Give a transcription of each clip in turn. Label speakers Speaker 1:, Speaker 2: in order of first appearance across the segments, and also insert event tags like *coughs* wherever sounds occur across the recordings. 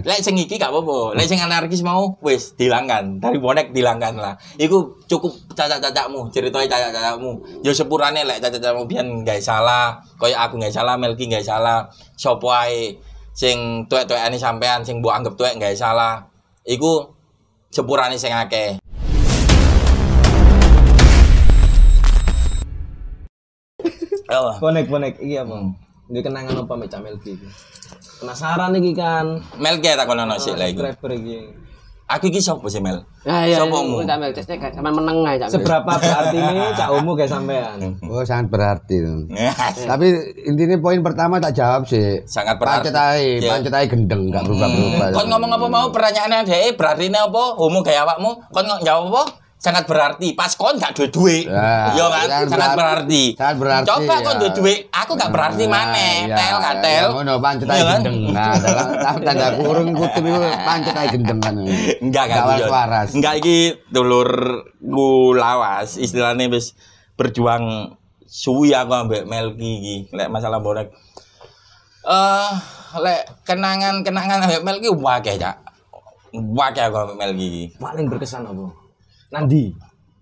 Speaker 1: Lek sing iki gak apa-apa. Lek sing anarkis mau wis dihilangkan. Dari bonek dihilangkan lah. Iku cukup cacak-cacakmu, ceritanya cacak-cacakmu. Ya sepurane lek cacak-cacakmu biyen gak salah, koyo aku gak salah, Melki gak salah. Sopo ae sing tuwek-tuwekane sampean sing mbok anggap tuwek gak salah. Iku sepurane sing akeh. *laughs*
Speaker 2: Bonek bonek iki apa? Ini kenangan apa mek Cak Melki? Penasaran iki kan.
Speaker 1: Melki tak kono sik lah iku.
Speaker 2: Subscriber iki.
Speaker 1: Aku iki sapa sih Mel?
Speaker 3: Ah iya.
Speaker 1: Sopo mu?
Speaker 3: Cak Mel, cek sampean meneng ae Cak Mel.
Speaker 2: Seberapa berarti ini Cak Umu kayak sampean? *laughs*
Speaker 4: Oh sangat berarti. *laughs* Tapi intinya poin pertama tak jawab sih.
Speaker 1: Sangat berarti.
Speaker 4: Pancet aja,
Speaker 1: Iya.
Speaker 4: pancet aja gendeng, gak berubah-berubah.
Speaker 1: Kon ngomong apa mau pertanyaannya dhek berarti ini apa? Homo gaya awakmu? Kon ngomong jawab apa? Sangat berarti. Pas kon gak duwe duit.
Speaker 4: Ya,
Speaker 1: Yo kan?
Speaker 4: sangat
Speaker 1: Sangat berarti.
Speaker 4: Sangat berarti,
Speaker 1: Coba kon
Speaker 4: ya.
Speaker 1: duwe duit, aku gak berarti maneh. Tel katel.
Speaker 4: Oh no, pancet
Speaker 1: Iya
Speaker 4: aja
Speaker 1: kan?
Speaker 4: gendeng. Nah, dalam tanda kurung kutip itu pancet aja gendeng kan.
Speaker 1: Enggak
Speaker 4: Gak
Speaker 1: kan?
Speaker 4: waras-waras.
Speaker 1: Enggak iki dulur ku lawas. Istilahnya wis berjuang suwi aku ambek Melki iki. Lek masalah bonek. Eh, lek kenangan-kenangan ambek Melki wakeh, Cak. Wakeh aku ambek Melki iki.
Speaker 2: Paling berkesan apa? Nandi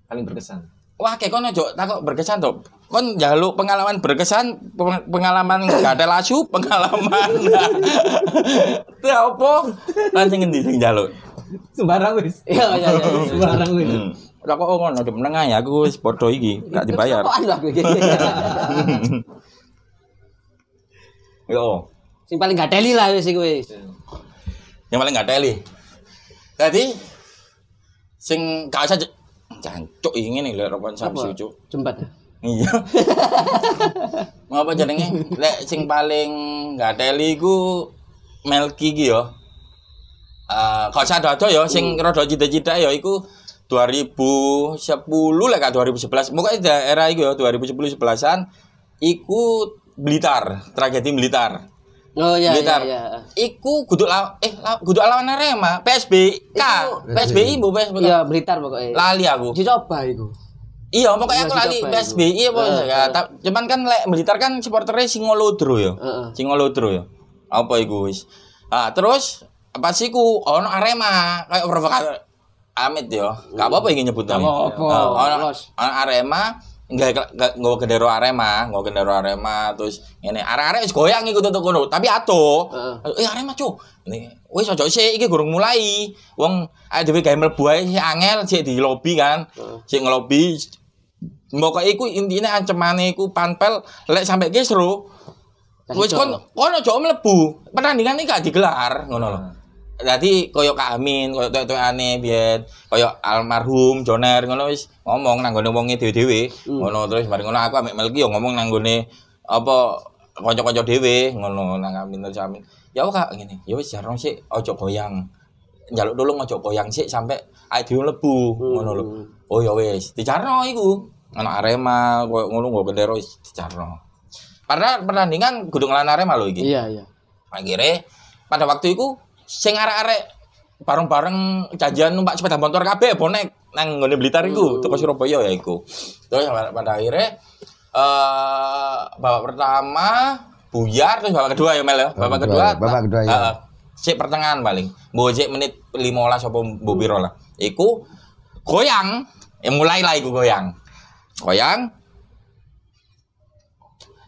Speaker 2: paling berkesan.
Speaker 1: Wah, kayak kono Cuk, takut berkesan tuh. Kon jaluk pengalaman berkesan, peng- pengalaman gak ada lasu, pengalaman. *laughs* Lan sing ngendi sing jaluk?
Speaker 2: Sembarang wis.
Speaker 3: Iya iya iya. *laughs*
Speaker 2: Sembarang wis.
Speaker 1: Hmm. Lah kok ngono di menengah ya aku wis padha iki, *laughs* gak dibayar. Yo,
Speaker 3: Sing paling gak teli lah wis iku wis.
Speaker 1: yang paling gak teli. Tadi sing gak usah jancuk ini nih lek rokok samsu cuk.
Speaker 3: Jembat.
Speaker 1: Iya. *laughs* Mau apa jenenge? Lek sing paling gak teli iku Melki iki yo. Eh, kok sadado yo sing rada cita-cita yo iku 2010 lek gak 2011. Pokoknya daerah iku yo 2010 11-an iku Blitar, tragedi Blitar.
Speaker 3: Oh iya iya
Speaker 1: Blitar.
Speaker 3: iya.
Speaker 1: Iku kudu law eh kudu lawan Arema, PSBK,
Speaker 3: Iku-
Speaker 1: PSBI bu PSBK.
Speaker 3: Iya Blitar pokoknya.
Speaker 1: Lali aku.
Speaker 3: Dicoba iku.
Speaker 1: Iya, pokoknya
Speaker 3: Iya,
Speaker 1: aku lali
Speaker 3: dicoba
Speaker 1: PSBI apa
Speaker 3: Heeh,
Speaker 1: ya. Ta- Cuman kan lek Blitar kan supporternya Singolodro ya.
Speaker 3: Heeh.
Speaker 1: Singolodro ya. Apa iku wis. Ah, terus apa sih ku ono Arema kayak provokator Amit yo. Gak apa-apa ingin nyebut namanya.
Speaker 3: apa-apa,
Speaker 1: Ah, ono Arema nggak nggak nggak gendero Arema, nggak gendero Arema terus ini arek-arek wis goyang iku tutuk kono, tapi ato. Eh Arema cuk. Ini wis ojo sik iki gurung mulai. Wong dhewe gawe mlebu ae sik angel sik di lobi kan. Sik ngelobi Mbok iku intine ancemane iku panpel lek sampe kisru. Wis kon kon ojo mlebu. Pertandingan iki gak digelar ngono lho. Dadi koyo Kak Amin, koyo tuwek-tuwekane biyen, koyo almarhum Joner ngono wis ngomong nang gone wonge dhewe-dhewe. Ngono terus bareng ngono aku ambek Melki yo ngomong nang gone apa kanca-kanca dhewe ngono nang Amin terus Amin. Ya Kak ngene, ya wis jarang sik ojo goyang. Njaluk tolong ojo goyang sik sampe awake dhewe mlebu ngono lho. Oh ya wis, dicarno iku. Ana Arema koyo ngono nggo bendera wis dicarno. Karena pertandingan kudu ngelawan Arema lho iki.
Speaker 3: Iya iya.
Speaker 1: Akhirnya pada waktu itu sing arek-arek bareng-bareng janjian numpak sepeda motor kabeh bonek nang nggone Blitar iku teko Surabaya ya iku. Terus pada akhirnya eh babak pertama buyar terus babak kedua ya Mel ya. Babak kedua.
Speaker 4: babak kedua, ya.
Speaker 1: eh, sik pertengahan paling. Mbok menit 15 apa mbok piro lah. Iku goyang, ya mulai lah iku goyang. Goyang,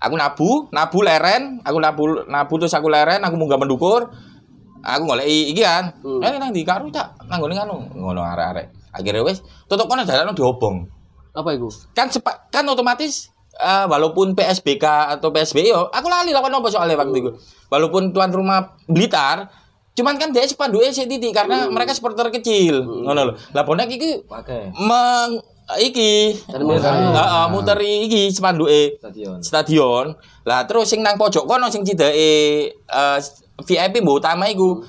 Speaker 1: aku nabu, nabu leren, aku nabu nabu terus aku leren, aku munggah mendukur. Aku golek iki kan. Eh nang di karo cak, nang ngene kanu, ngono arek-arek. Akhirnya wis tutup kono dalan diobong.
Speaker 3: Apa iku?
Speaker 1: Kan sepa, kan otomatis eh, walaupun PSBK atau PSBI yo, aku lali lawan apa soalnya waktu itu. Walaupun tuan rumah Blitar, cuman kan dia sepanduke sik titik karena mereka supporter kecil, ngono lho. Lah bonek iki meng iki heeh muter iki sepanduke
Speaker 2: stadion.
Speaker 1: stadion. Lah terus sing nang pojok kono sing cideke eh, VIP mbok utama iku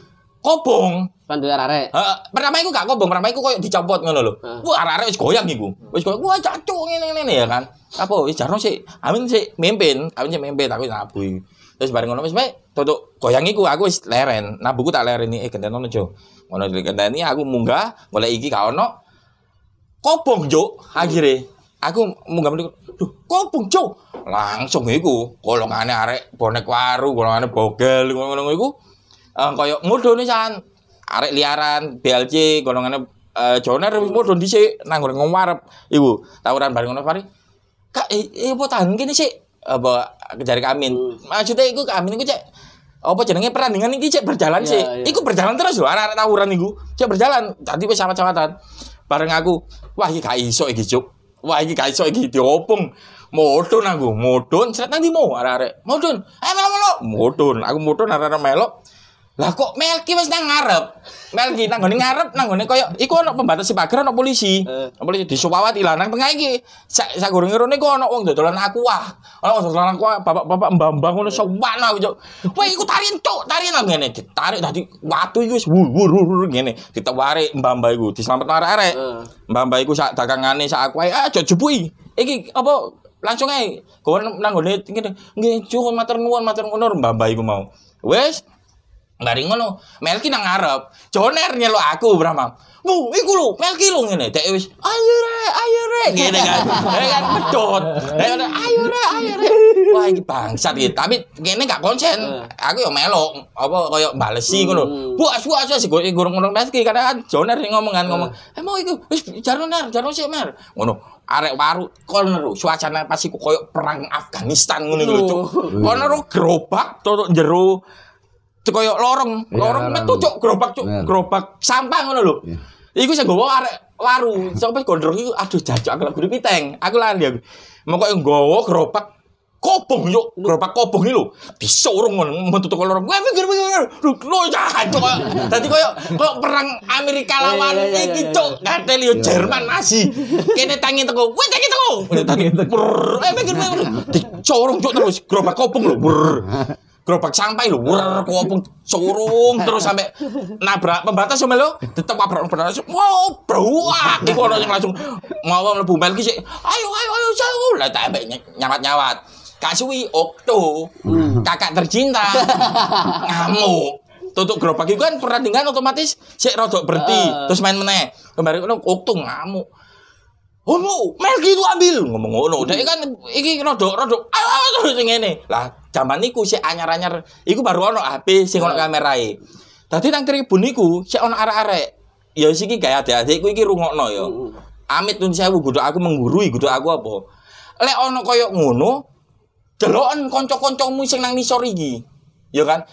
Speaker 1: kobong.
Speaker 3: Pandu arek.
Speaker 1: Heeh, pertama iku gak kobong, pertama iku koyo dicopot ngono lho. Wah, arek-arek wis goyang iku. Wis goyang, wah cacuk ngene-ngene ya kan. Apa wis jarno sik, amin sik mimpin, amin sik mimpin aku nabu. iki. Terus bareng ngono wis bae tutuk goyang iku aku wis leren. Nabuku tak lereni eh gendeno jo. Ngono digenteni aku munggah golek iki gak ono. Kobong, Juk. Akhirnya aku munggah. Duh, kobong, Juk. Langsung iku golongane arek bonek waru, golongane bogel ngono-ngono iku. eh, koyo mudun san. Arek liaran BLC golongannya eh joner mudun dhisik nang nggon ngomarep iku tawuran bareng ngono pari kak eh apa tahan kene sik apa jari kamin maksudnya iku kamin iku cek apa jenenge perandingan iki cek berjalan sih
Speaker 3: Iya, iya.
Speaker 1: iku berjalan terus lho arek-arek tawuran iku. Cek berjalan. Dadi wis sama-samatan bareng aku. Wah iki gak iso iki cuk wah iki gak iso iki diopong mudun aku mudun seret nang ndi mau arek-arek. Mudun eh melo melo mudun aku mudun arek-arek lah kok Melki wis nang ngarep. Melki nang ngene ngarep nang ngene koyo iku ana pembatas pagar ana polisi. Ana polisi disupawati lah nang tengah iki. Sak sak goreng rene kok ana wong dodolan aqua. Ana wong dodolan aqua bapak-bapak mbah-mbah ngono sowan aku cuk. Weh iku tarian cuk, tarian nang ngene ditarik dadi watu iku wis wur wur ngene. Ditewari mbah-mbah iku dislametno arek-arek.
Speaker 3: Eh.
Speaker 1: Mbah-mbah iku sak dagangane sak aqua ah aja jebuki. Iki apa langsung ae kowe nang ngene ngene nggih cuk matur nuwun matur nuwun mbah-mbah iku mau. Wes Bari ngono, Melki nang ngarep. Joner nyelo aku Brahma. Bu, iku lho, Melki lho ngene. Dek wis, ayo re, ayo re, ngene kan. *laughs* Ya kan pedot. Kan, ayo re, ayo re. Wah, iki bangsat iki. Tapi kene gak konsen. Aku yo melo, apa koyo balesi ngono. Bu, asu asu sih gue gurung ngono Melki kadang kan Joner sing ngomong kan ngomong. Eh mau iku wis jarno ner, jarno sik mer. Ngono. Arek waru kono suasana pas iku koyo perang Afghanistan ngono lho, Cuk. Kono gerobak tutuk jero koyo lorong,
Speaker 4: Iya,
Speaker 1: lorong
Speaker 4: lorong.
Speaker 1: metu cuk gerobak cuk, gerobak sampah ngono lho. Iku sing nggawa arek waru. Sampai gondrong iku aduh jajak aku lagi piteng. Aku aku. Moko yang nggawa gerobak kobong yuk, gerobak kobong iki lho. Disorong ngono metu teko lorong. Wah mikir mikir. Lho jancuk. Dadi koyo koyo perang Amerika lawan
Speaker 3: Iya, iya, iya,
Speaker 1: iki cuk. Gatel yo Jerman Nazi. Kene tangi teko. Wah tangi teko. Tangi teko. Eh mikir mikir. Dicorong cuk terus gerobak kobong lho. Gerobak sampah lho, wur kopong curung terus sampai nabrak pembatas sama lo, tetep wabrak pembatas, wow, beruak, iku ono yang langsung mau mlebu mel ki sik, ayo ayo ayo jauh lah tak ambek nyawat nyawat, Kak Suwi Okto, kakak tercinta, ngamuk. Tutup gerobak itu kan perandingan otomatis sik rodok berhenti, terus main meneh. Kembali kono Okto ngamuk. Oh no, Melki itu ambil ngomong ngono. Dek kan iki rodok rodok ayo ayo terus sing ngene. Lah zaman niku sik anyar-anyar iku baru ono HP sing ono kamerae. Dadi nang tribun niku sik ono arek-arek. Ya siki gawe adik-adikku iki rungokno ya. Amit nun sewu guduk aku menggurui guduk aku apa. Lek ono koyo ngono, deloken kanca-kancamu sing nang nisor iki. Ya kan?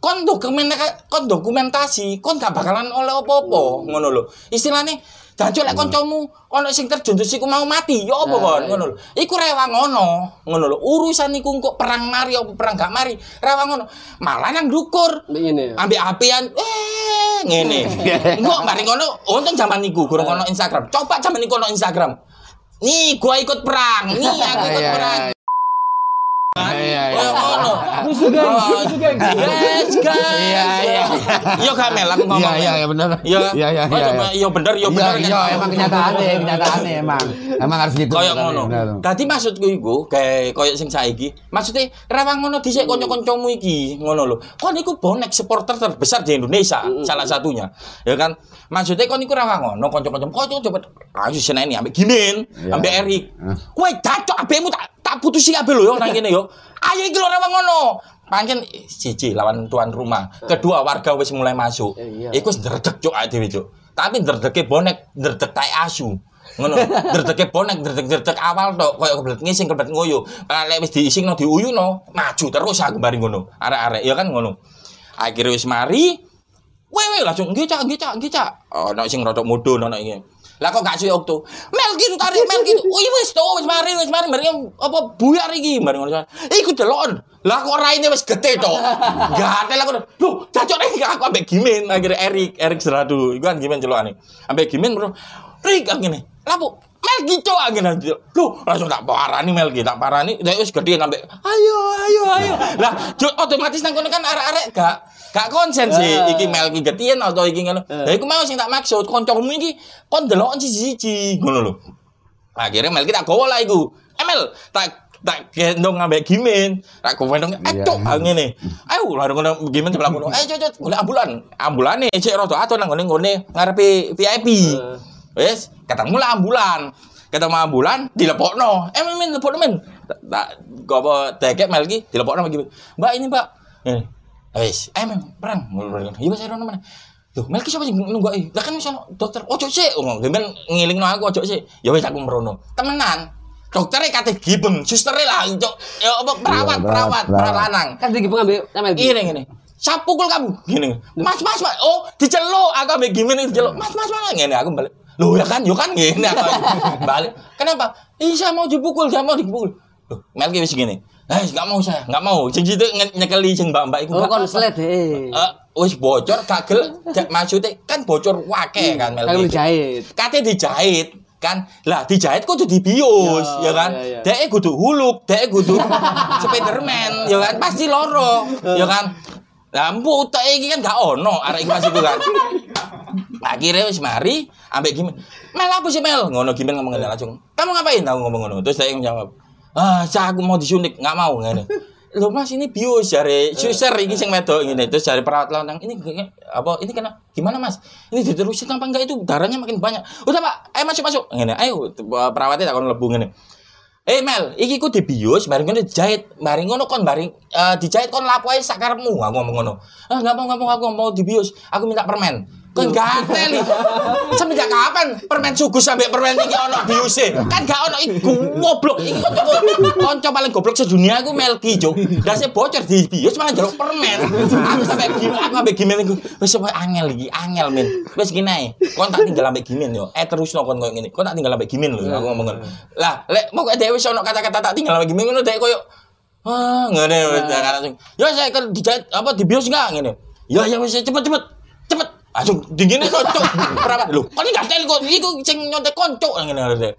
Speaker 1: Kon dokumentasi, kon dokumentasi, kon gak bakalan oleh apa-apa, ngono lho. Istilahnya Jancuk lek kancamu ana sing terjun terus iku mau mati, ya apa kon ngono lho. Iku rewang ngono, ngono lho. Urusan iku kok perang mari apa perang gak mari, rewang ngono. Malah nang dukur.
Speaker 3: Begini ya.
Speaker 1: Ambek apian eh ngene. *laughs* Engko mari ngono, untung zaman niku gurung ono Instagram. Coba zaman niku ono Instagram. Nih, gua ikut perang. Nih, aku ikut *laughs*
Speaker 4: Iya,
Speaker 1: perang.
Speaker 4: Iya, iya.
Speaker 2: Rusuh geng, rusuh geng.
Speaker 1: Yes, guys.
Speaker 4: Iya, iya.
Speaker 1: Iya, Kamel, aku ngomong.
Speaker 4: Iya, iya, iya, bener.
Speaker 1: Iya,
Speaker 4: Iya, iya, iya,
Speaker 1: coba,
Speaker 4: iya.
Speaker 1: Iya, bener, iya,
Speaker 4: Iya,
Speaker 1: bener.
Speaker 4: iya,
Speaker 1: kan.
Speaker 4: emang kenyataannya, kenyataannya emang. Emang harus gitu.
Speaker 1: Kayak ngono. Dadi maksudku iku kayak koyo sing saiki. Maksudnya rewang ngono dhisik kanca-kancamu iki, ngono lho. Kon iku bonek supporter terbesar di Indonesia, salah satunya. Ya kan? Maksudnya kon iku rewang ngono kanca-kancamu. Kok coba ayo seneni ambek Gimin,
Speaker 4: Iya.
Speaker 1: ambek Erik. Kowe cacok ambekmu tak tak putusi kabeh lho yo nang *laughs* kene yo. Ayo iki lho rewang ngono. Pancen siji lawan tuan rumah, kedua warga wis mulai masuk.
Speaker 3: Eh, iya.
Speaker 1: Iku ndredeg cuk dhewe cuk. Tapi ndredege bonek, ndredeg tai asu. ngono *laughs* ndredege bonek ndredeg-ndredeg awal tok koyo kebelet ngising kebelet ngoyo lek wis diisingno diuyuno maju terus aku bari ngono arek-arek ya kan ngono akhirnya wis mari wewe langsung nggih cak nggih cak nggih cak ono sing rodok mudun ono iki lah kok gak suwe waktu? Mel gitu tarik mel gitu. Oh iya wis to wis mari wis mari. Mari apa buyar iki mari ngono iku delokon lah kok raine wis gede to gatel aku lho cacok nek aku ambek Gimin akhirnya Erik Erik Seradu iku kan Gimin celokane ambek Gimin bro. Rik ngene. Lapo Mel gitu angin aja. Loh, langsung tak parani Mel gitu, tak parani. Dia wis gede sampai ayo ayo ayo. Lah, otomatis nang kono kan arek-arek gak gak konsen sih iki Mel iki getien atau iki ngono. Lah iku mau sing tak maksud kancamu iki kon deloken siji-siji ngono lho. Akhirnya Mel iki tak gowo lah iku. Eh Mel, tak tak gendong ngambek Gimin. Tak gendong aduh ah, ngene. Ayo lari ngono Gimin sebelah kono. Eh cocok golek ambulan. Ambulane cek rada ato nang ngene ngene ngarepe VIP. Wes, ketemu lah ambulan. Ketemu ambulan dilepokno. Eh men lepokno men. Tak tak- apa tekek Mel iki dilepokno bagi. Mbak ini, Mbak. Eh, Wis, eh men, perang. Ngono. Iya Mas Rono mana? Loh, Melki siapa sih nunggu ae? Lah kan wis ono dokter. Ojo sik, ngomong. Gemen ngilingno aku ojo sik. Ya wis aku merono. Temenan. Dokternya kate gibeng, susternya lah, cok. Ya apa perawat,
Speaker 4: Iya,
Speaker 1: perawat,
Speaker 4: perawat,
Speaker 1: perawat lanang.
Speaker 3: Kan iki pengambil Camel Ki.
Speaker 1: Gini gini. Siapa pukul kamu? Gini. Mas, mas, mas. Oh, diceluk. Aku ambil gimana diceluk. Mas, mas, mas. Gini, aku balik. Loh, ya kan, yo kan gini aku balik. Kenapa? Ih, saya mau dipukul, saya mau dipukul. Loh, Melki wis gini. Eh, nggak mau saya, nggak mau. Sing situ nyekeli sing mbak-mbak iku.
Speaker 3: Oh,
Speaker 1: nggak
Speaker 3: kon
Speaker 1: apa-apa.
Speaker 3: slet he.
Speaker 1: Eh, wis bocor kagel maksudnya kan bocor wake kan
Speaker 3: Kan
Speaker 1: Melki.
Speaker 3: dijahit.
Speaker 1: Kate dijahit kan lah dijahit kudu dibius ya,
Speaker 3: Ya,
Speaker 1: kan
Speaker 3: ya, ya.
Speaker 1: dek kudu huluk dek kudu *laughs* Spiderman ya kan pasti loro ya kan lah empu utek iki kan gak ono arek iki pas iku kan akhirnya wis mari ambek gimana mel apa sih mel ngono gimana ngomong ngene langsung kamu ngapain tahu ngomong ngono terus dia menjawab ah cah aku mau disuntik. Nggak mau ngene Loh mas ini bius jare suster ini sing wedok ngene terus jare perawat lanang ini apa ini kena gimana mas? Ini diterusin apa enggak itu? Darahnya makin banyak. Udah pak. Ayo masuk masuk. Ngene. Ayo perawatnya takon lebu ngene. Eh Mel, iki ku dibius, bareng ngono dijahit, bareng ngono kon bareng eh, dijahit kon lapo ae sakarepmu, aku ngomong ngono. Ah enggak mau enggak mau aku mau dibius, aku minta permen. Kon gatel iki. Semenjak kapan permen sugus sampai permen iki ono biuse? Kan gak ono iku goblok. Iki kanca paling goblok sedunia aku Melki, Cuk. Dase bocor di bius malah jeruk permen. Aku sampai gim aku ambek gimen iku. Wis angel iki, angel men. Wis gini ae. Kon tak tinggal ambek gimen yo. Eh terusno kon koyo ngene. Kon tak tinggal ambek gimen lho, aku ngomong. Lah, lek mau dhewe wis ono kata-kata tak tinggal ambek gimen ngono dhewe koyo Ah, ngene wis kan langsung. Ya saya kan dijahit apa dibius enggak ngene. Ya ya wis cepet cepet. Cepet. Langsung dingine kocok. Perawat lho. Kok ini gatel kok iku sing nyontek koncok ngene ngene.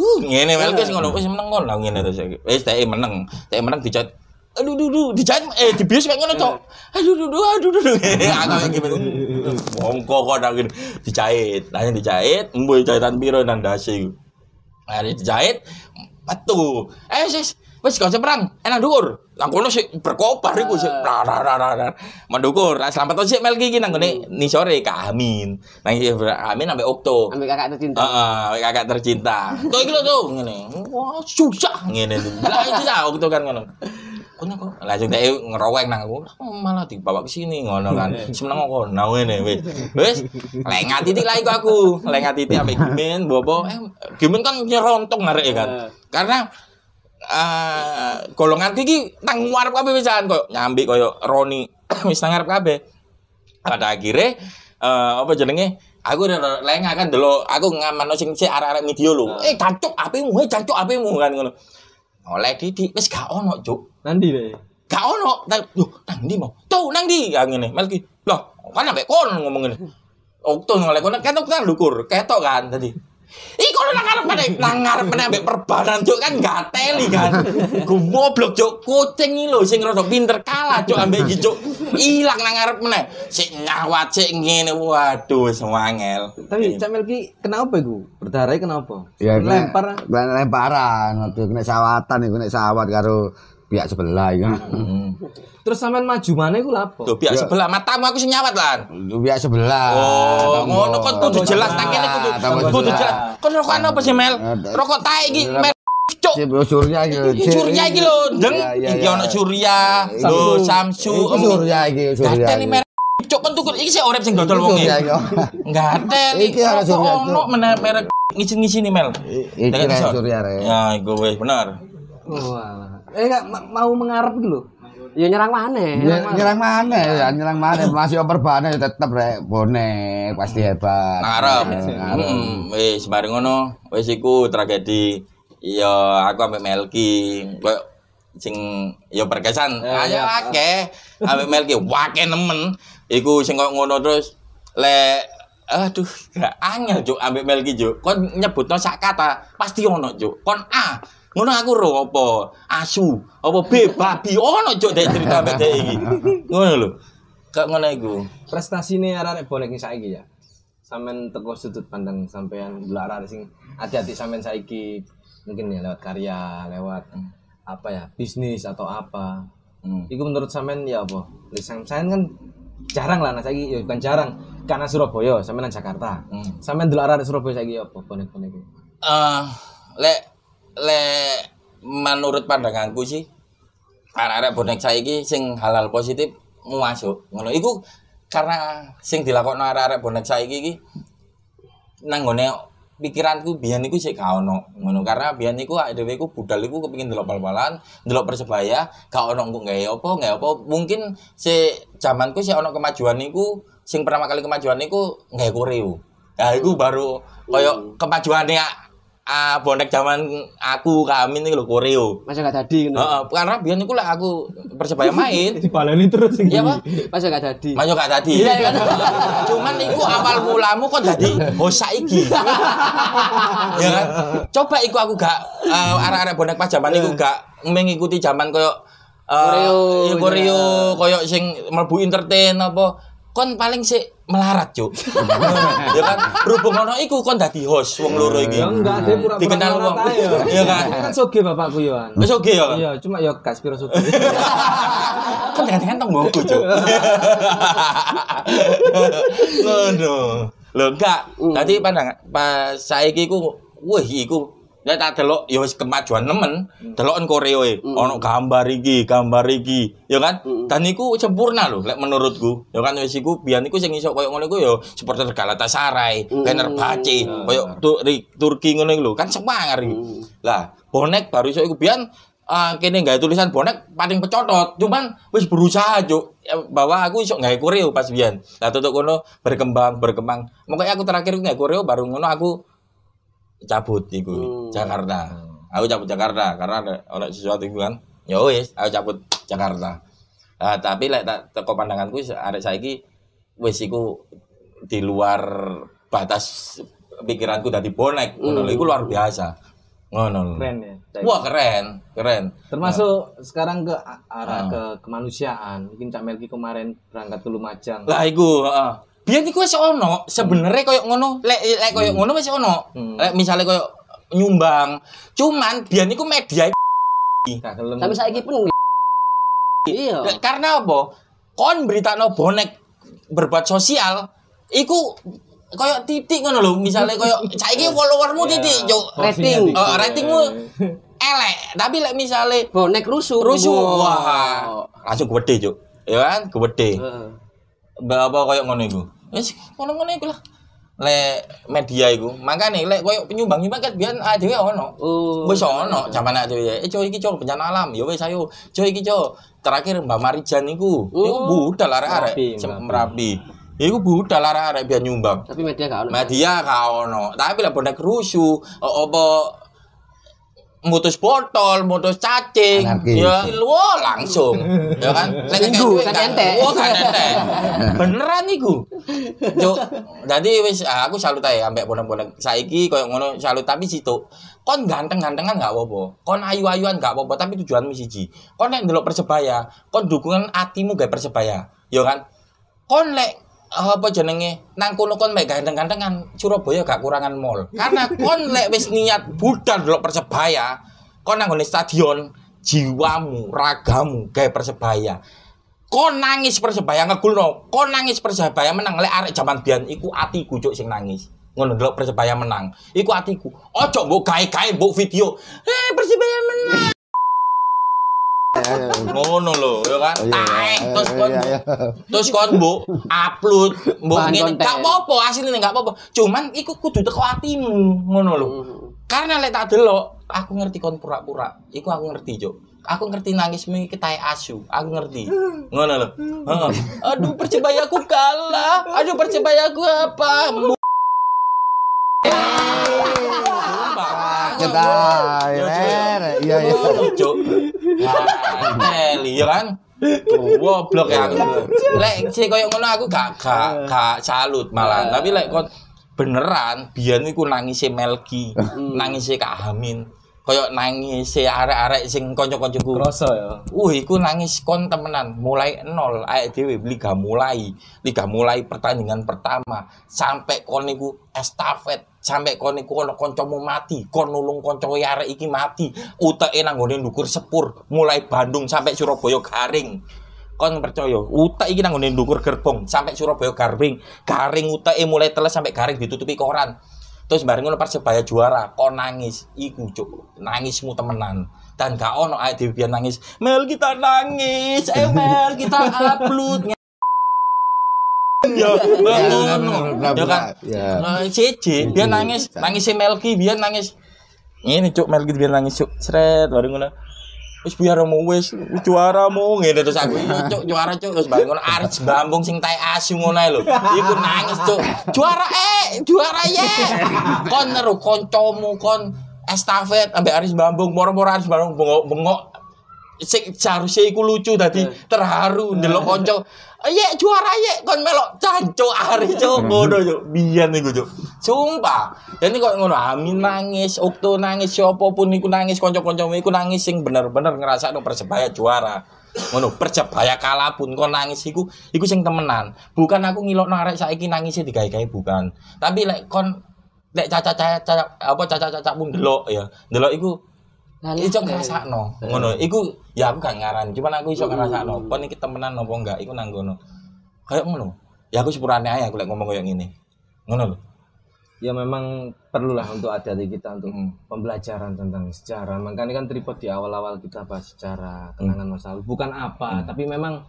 Speaker 1: Uh, ngene wae wis ngono wis meneng ngono lah ngene terus iki. Wis teke meneng. Teke meneng dijahit. Aduh duh duh dijahit eh dibius kayak ngono tok. Aduh duh duh aduh duh. *laughs* Aku kayak gimana. Bongko kok gini. dijahit. Nanya dijahit, mbuh jahitan piro nang dasi iku. Hari dijahit, metu. Eh sis, wis gak usah perang, enak dhuwur. Nang kono sik berkobar iku sik ra ra ra ra. ra. Mendukur, nah, selamat sik Melki iki nang ngene nisore Kak Amin. Nang iki Amin sampe Okto.
Speaker 3: Ambil kakak tercinta.
Speaker 1: Heeh, kakak tercinta. Tuh iki lho tuh ngene. Wah, susah ngene tuh. Lah iki dah Okto kan ngono. Kono kok langsung dhek ngeroweng nang aku. Oh, malah dibawa ke sini ngono kan. *laughs* Semeneng kok nah ngene wis. Wis lengat titik lah iku aku. Lengat titik ambek Gimin, bobo. Eh, Gimin kan nyerontok narek kan. Karena eh golongan iki nang ngarep kabeh pisan koyo nyambi koyo Roni *coughs* wis nang ngarep kabeh. Pada akhirnya eh apa jenenge? Aku udah lengah kan dulu aku ngamano sing sik arek-arek media lho. Eh jancuk apimu, eh jancuk apimu kan ngono. Oleh didik wis gak ono, Cuk.
Speaker 2: Nanti deh.
Speaker 1: Gak ono. Yo nang ndi mau? Tuh nang ndi ya ngene. Melki. Loh, kan ambek kon ngomong ngene. Okto ngoleh kono ketok kan lukur, ketok kan tadi. Ih kalau nang ngarep meneh, nang ngarep meneh ambek perbanan cuk kan gak teli kan. Goblok cuk, kucing iki lho sing rada pinter kalah cuk ambek iki cuk. Ilang nang ngarep meneh. Sik nyawat sik ngene waduh wis wangel.
Speaker 2: Tapi Cak Melki kenapa iku? Berdarah kenapa?
Speaker 4: Ya
Speaker 2: lempar.
Speaker 4: lemparan waktu kena sawatan iku kena sawat karo pihak sebelah iku.
Speaker 2: Terus sampean maju mana iku lapo?
Speaker 1: Tuh pihak sebelah matamu aku sing nyawat lan.
Speaker 4: Pihak sebelah.
Speaker 1: Oh, ngono kan kudu jelas nang kene kudu kudu jelas. Kon rokokan apa sih Mel? Rokok tae iki Mel. Cuk.
Speaker 4: Si Bro Surya iki.
Speaker 1: Surya iki lho, Deng.
Speaker 4: Iya, iya,
Speaker 1: Iki
Speaker 4: iya.
Speaker 1: ono Surya, lho Samsu.
Speaker 4: Surya iki Surya.
Speaker 1: Gatel
Speaker 4: iki.
Speaker 1: merek. Cuk kon tuku iki sik urip sing dodol wong iki. Gatel
Speaker 4: Iki ono Surya.
Speaker 1: Ono merek ngisi-ngisi nih Mel.
Speaker 4: Iki. Surya rek.
Speaker 1: Ya, iku wis bener.
Speaker 2: Oh, alah. Eh enggak ma- mau mengarep gitu.
Speaker 3: Ya nyerang mana?
Speaker 4: Ny- Nyerang mana ya, nyerang mana masih operbane tetep rek bonek pasti hebat.
Speaker 1: Ngarep.
Speaker 4: Eh, ngarep.
Speaker 1: Heeh, wis bareng ngono, wis iku tragedi. Ya aku ambek Melki, koyo sing ya berkesan. Ayo akeh ambek Melki, wake nemen. Iku sing koyo ngono terus le aduh gak angel juk ambek Melki juk. Kon nyebutno sak kata pasti ono juk. Kon A Ngono aku ro apa? Asu, apa B babi ono juk dek cerita ambek dek iki. Ngono lho. Kak ngono iku.
Speaker 2: Prestasine arek bonek saiki ya. Sampean teko sudut pandang sampean delok arek sing hati-hati sampean saiki mungkin ya lewat karya, lewat apa ya, bisnis atau apa.
Speaker 1: Hmm.
Speaker 2: Iku menurut sampean ya apa? Lisan sampean kan jarang lah nah saiki ya bukan jarang karena Surabaya sampean Jakarta.
Speaker 1: Hmm.
Speaker 2: Sampean delok arek Surabaya saiki ya apa bonek-bonek
Speaker 1: eh lek lek menurut pandanganku sih arek-arek bonek saiki sing halal positif masuk. Ngono. Iku karena sing dilakokno arek-arek bonek saiki iki nang nggone pikiranku biyen iku sik gak ono. Ngono. Karena biyen iku awake dhewe iku budal iku kepengin delok bal-balan delok persebaya gak ono engko gawe apa gawe apa. Mungkin si zamanku sik ono kemajuan iku sing pertama kali kemajuan iku gawe koreo nah iku baru koyo kemajuannya ah, bonek zaman aku kami ini lho koreo
Speaker 3: Masa gak dadi ngono.
Speaker 1: Heeh, karena biyen iku lek aku persebaya main *laughs*
Speaker 2: Dibaleni terus iki.
Speaker 1: Iya, Pak.
Speaker 3: Masa gak dadi.
Speaker 1: Manyo gak tadi.
Speaker 3: Iya, kan? *laughs*
Speaker 1: Cuman iku awal mulamu kok dadi host saiki. *laughs* ya kan? Coba iku aku gak eh, arek-arek bonek pas zaman iku gak mengikuti zaman koyo eh,
Speaker 3: Koreo,
Speaker 1: iya, koreo koyo sing mlebu entertain apa kon paling sik melarat, Cuk. *laughs* ya kan? Berhubung ono iku kon dadi host wong loro iki.
Speaker 2: Ya enggak, dia pura-pura
Speaker 1: Dikenal wong.
Speaker 2: aja.
Speaker 1: Iya kan?
Speaker 2: Kan soge bapakku Yohan.
Speaker 1: Wis oke ya.
Speaker 2: Iya, cuma ya gak spiro soge. *laughs*
Speaker 1: kan dengan tong boku cuk *laughs* ngono lho enggak tadi pandang pas saiki ku wih iku Ya tak delok ya wis kemajuan nemen, deloken Korea e. Ono gambar iki, gambar iki, ya kan? Dan iku sempurna lho lek menurutku. Ya kan wis iku biyen iku sing iso koyo ngono iku ya supporter Galatasaray, Fenerbahce, koyo Turki ngono iku lho, kan semangar iki. Lah, bonek baru iso iku biyen ah kene gawe tulisan bonek paling pecotot. Cuman wis berusaha cuk. Ya, bahwa aku iso gawe koreo pas biyen. Lah tutuk kono berkembang berkembang. Makanya aku terakhir gawe koreo baru ngono aku cabut iku Jakarta aku cabut Jakarta karena ada ada sesuatu iku kan ya wis aku cabut Jakarta Ah, tapi lek tak teko pandanganku arek saiki wis iku di luar batas pikiranku dadi bonek ngono lho iku luar biasa ngono.
Speaker 2: Keren ya.
Speaker 1: Wah keren, keren.
Speaker 2: Termasuk sekarang ke arah ke kemanusiaan. Mungkin Cak Melki kemarin berangkat ke Lumajang.
Speaker 1: Lah iku, heeh. Biyen iku wis ono, sebenarnya koyo ngono, lek lek koyo ngono wis ono. Lek misale koyo nyumbang. Cuman biyen iku media.
Speaker 3: Sampai saiki pun Iya.
Speaker 1: Karena apa? Kon beritano bonek berbuat sosial, iku koyo titik ngono lho. Misale koyo *laughs* saiki followermu titik, Cuk.
Speaker 3: Rating.
Speaker 1: Oh, ratingmu elek, tapi lek misale
Speaker 3: Bonek rusuh.
Speaker 1: rusuh,
Speaker 3: Wah.
Speaker 1: langsung gede, Cuk. Ya kan, gede. Mbak apa koyo ngono iku. Wis ngono-ngono iku lah. Lek media iku. Makane lek koyo penyumbang-nyumbang kan biyen dhewe ono.
Speaker 3: Oh.
Speaker 1: Wis ono zaman ada dhewe. Eh coy iki coy bencana alam. Ya wis ayo. Coy iki coy. Terakhir Mbak Marijan iku. Iku budal arek-arek
Speaker 2: Merapi. Merapi.
Speaker 1: Iku budal arek-arek biyen nyumbang.
Speaker 3: Tapi media gak ono.
Speaker 1: Media gak ono. Tapi lek bonek rusuh o- apa mutus botol, mutus cacing,
Speaker 4: Anarkis.
Speaker 1: ya wah langsung, ya kan?
Speaker 3: Minggu,
Speaker 1: gue
Speaker 3: kan
Speaker 1: gak- kan entek. *laughs* Beneran iku. Cuk, jadi wis ah, aku salut ae ambek bonek-bonek saiki koyo ngono salut tapi situ. Kon ganteng-gantengan gak apa-apa. Kon ayu-ayuan gak apa-apa tapi tujuanmu siji. Kon nek ndelok Persebaya, kon dukungan atimu gawe Persebaya. Ya kan? Kon lek apa jenenge nang kono kon mek ganteng-gantengan Surabaya gak kurangan mall. Karena kon lek wis niat budal ndelok Persebaya, kon nang stadion jiwamu, ragamu gawe Persebaya. Kon nangis Persebaya ngegulno, kon nangis Persebaya menang lek arek jaman biyen iku atiku cuk sing nangis. Ngono ndelok Persebaya menang. Iku atiku. Ojo mbok gawe-gawe mbok video. Eh Persebaya menang. Ngono lho, ya kan?
Speaker 4: Oh, iya,
Speaker 1: Taek
Speaker 4: iya.
Speaker 1: terus kon
Speaker 4: Iya, iya.
Speaker 1: terus kon mbok upload, mbok
Speaker 3: Bahan
Speaker 1: ngene gak apa-apa, asline gak apa-apa. Cuman iku kudu teko atimu, ngono lho. Karena lek tak delok, aku ngerti kon pura-pura. Iku aku ngerti, Cuk. Aku ngerti nangismu iki tae asu. Aku ngerti. Ngono lho. Heeh. Aduh, percebayaku kalah. Aduh, percebayaku apa? Mbu- Sumpah.
Speaker 4: Kita
Speaker 1: Yo, Cuk.
Speaker 4: Iya iya.
Speaker 1: Cuk. Wah, Teli ya kan? Goblok ya. Lek sih koyo ngono aku gak gak gak salut malah. Tapi lek kon beneran biyen iku nangise Melki, nangise Kak Hamin. Koyo nangise arek-arek sing kanca-kancaku.
Speaker 2: Kroso ya.
Speaker 1: Uh, iku nangis kon temenan, mulai nol, aek dhewe liga mulai, liga mulai pertandingan pertama sampai kon niku estafet, sampai kon niku ono kancamu mati, kon nulung kanca arek iki mati, uteke nang nggone ndukur sepur, mulai Bandung sampai Surabaya garing. Kon percaya, utek iki nang ndukur gerbong sampai Surabaya garing, garing uteke mulai teles sampai garing ditutupi koran. Terus bareng ngono Persebaya juara, kon nangis, iku cuk, nangismu temenan. dan gak ono ae dhewe nangis. Mel kita nangis, eh Mel kita upload. Ya, ngono. Ya kan.
Speaker 4: Ya.
Speaker 1: Nah, Cici, biar nangis, nangis si Melki, biar nangis. Ini cuk Melki biar nangis cuk, seret baru ngono. Wis biar mau wis juara mau ngene terus aku "Iya, cuk juara cuk terus bareng ngono Bambung sing tai asu ngono lho. Iku nangis cuk. Juara eh, juara ye. Kon neru kancamu kon estafet ambek Aris Bambung moro-moro Aris Bambung bengok-bengok sing seharusnya iku lucu tadi terharu ndelok kanca. Iya juara ya kon melok canco Aris cuk. *laughs* Ngono cuk. Biyen iku cuk. Sumpah. Dan kok ngono Amin nangis Okto nangis siapa pun iku nangis kanca-kancamu iku nangis sing bener-bener ngerasa persebaya juara. Ngono persebaya kalah pun kon nangis iku iku sing temenan. Bukan aku ngilokno arek saiki nangisnya digawe-gawe bukan. Tapi lek kon lek caca-caca apa caca-caca pun delok ya. Delok iku
Speaker 3: Nangis
Speaker 1: iso ngrasakno. Ngono. Iku ya aku gak ngarani. Cuman aku iso ngrasakno. Kon iki temenan apa enggak? Iku nang ngono. Kayak ngono. Ya aku sepurane ae aku lek ngomong kayak ngene. Ngono lho.
Speaker 2: Ya memang perlulah untuk adik-adik kita untuk
Speaker 1: Mm.
Speaker 2: pembelajaran tentang sejarah. Makanya kan tripod di awal-awal kita bahas sejarah kenangan masa lalu. Bukan apa tapi memang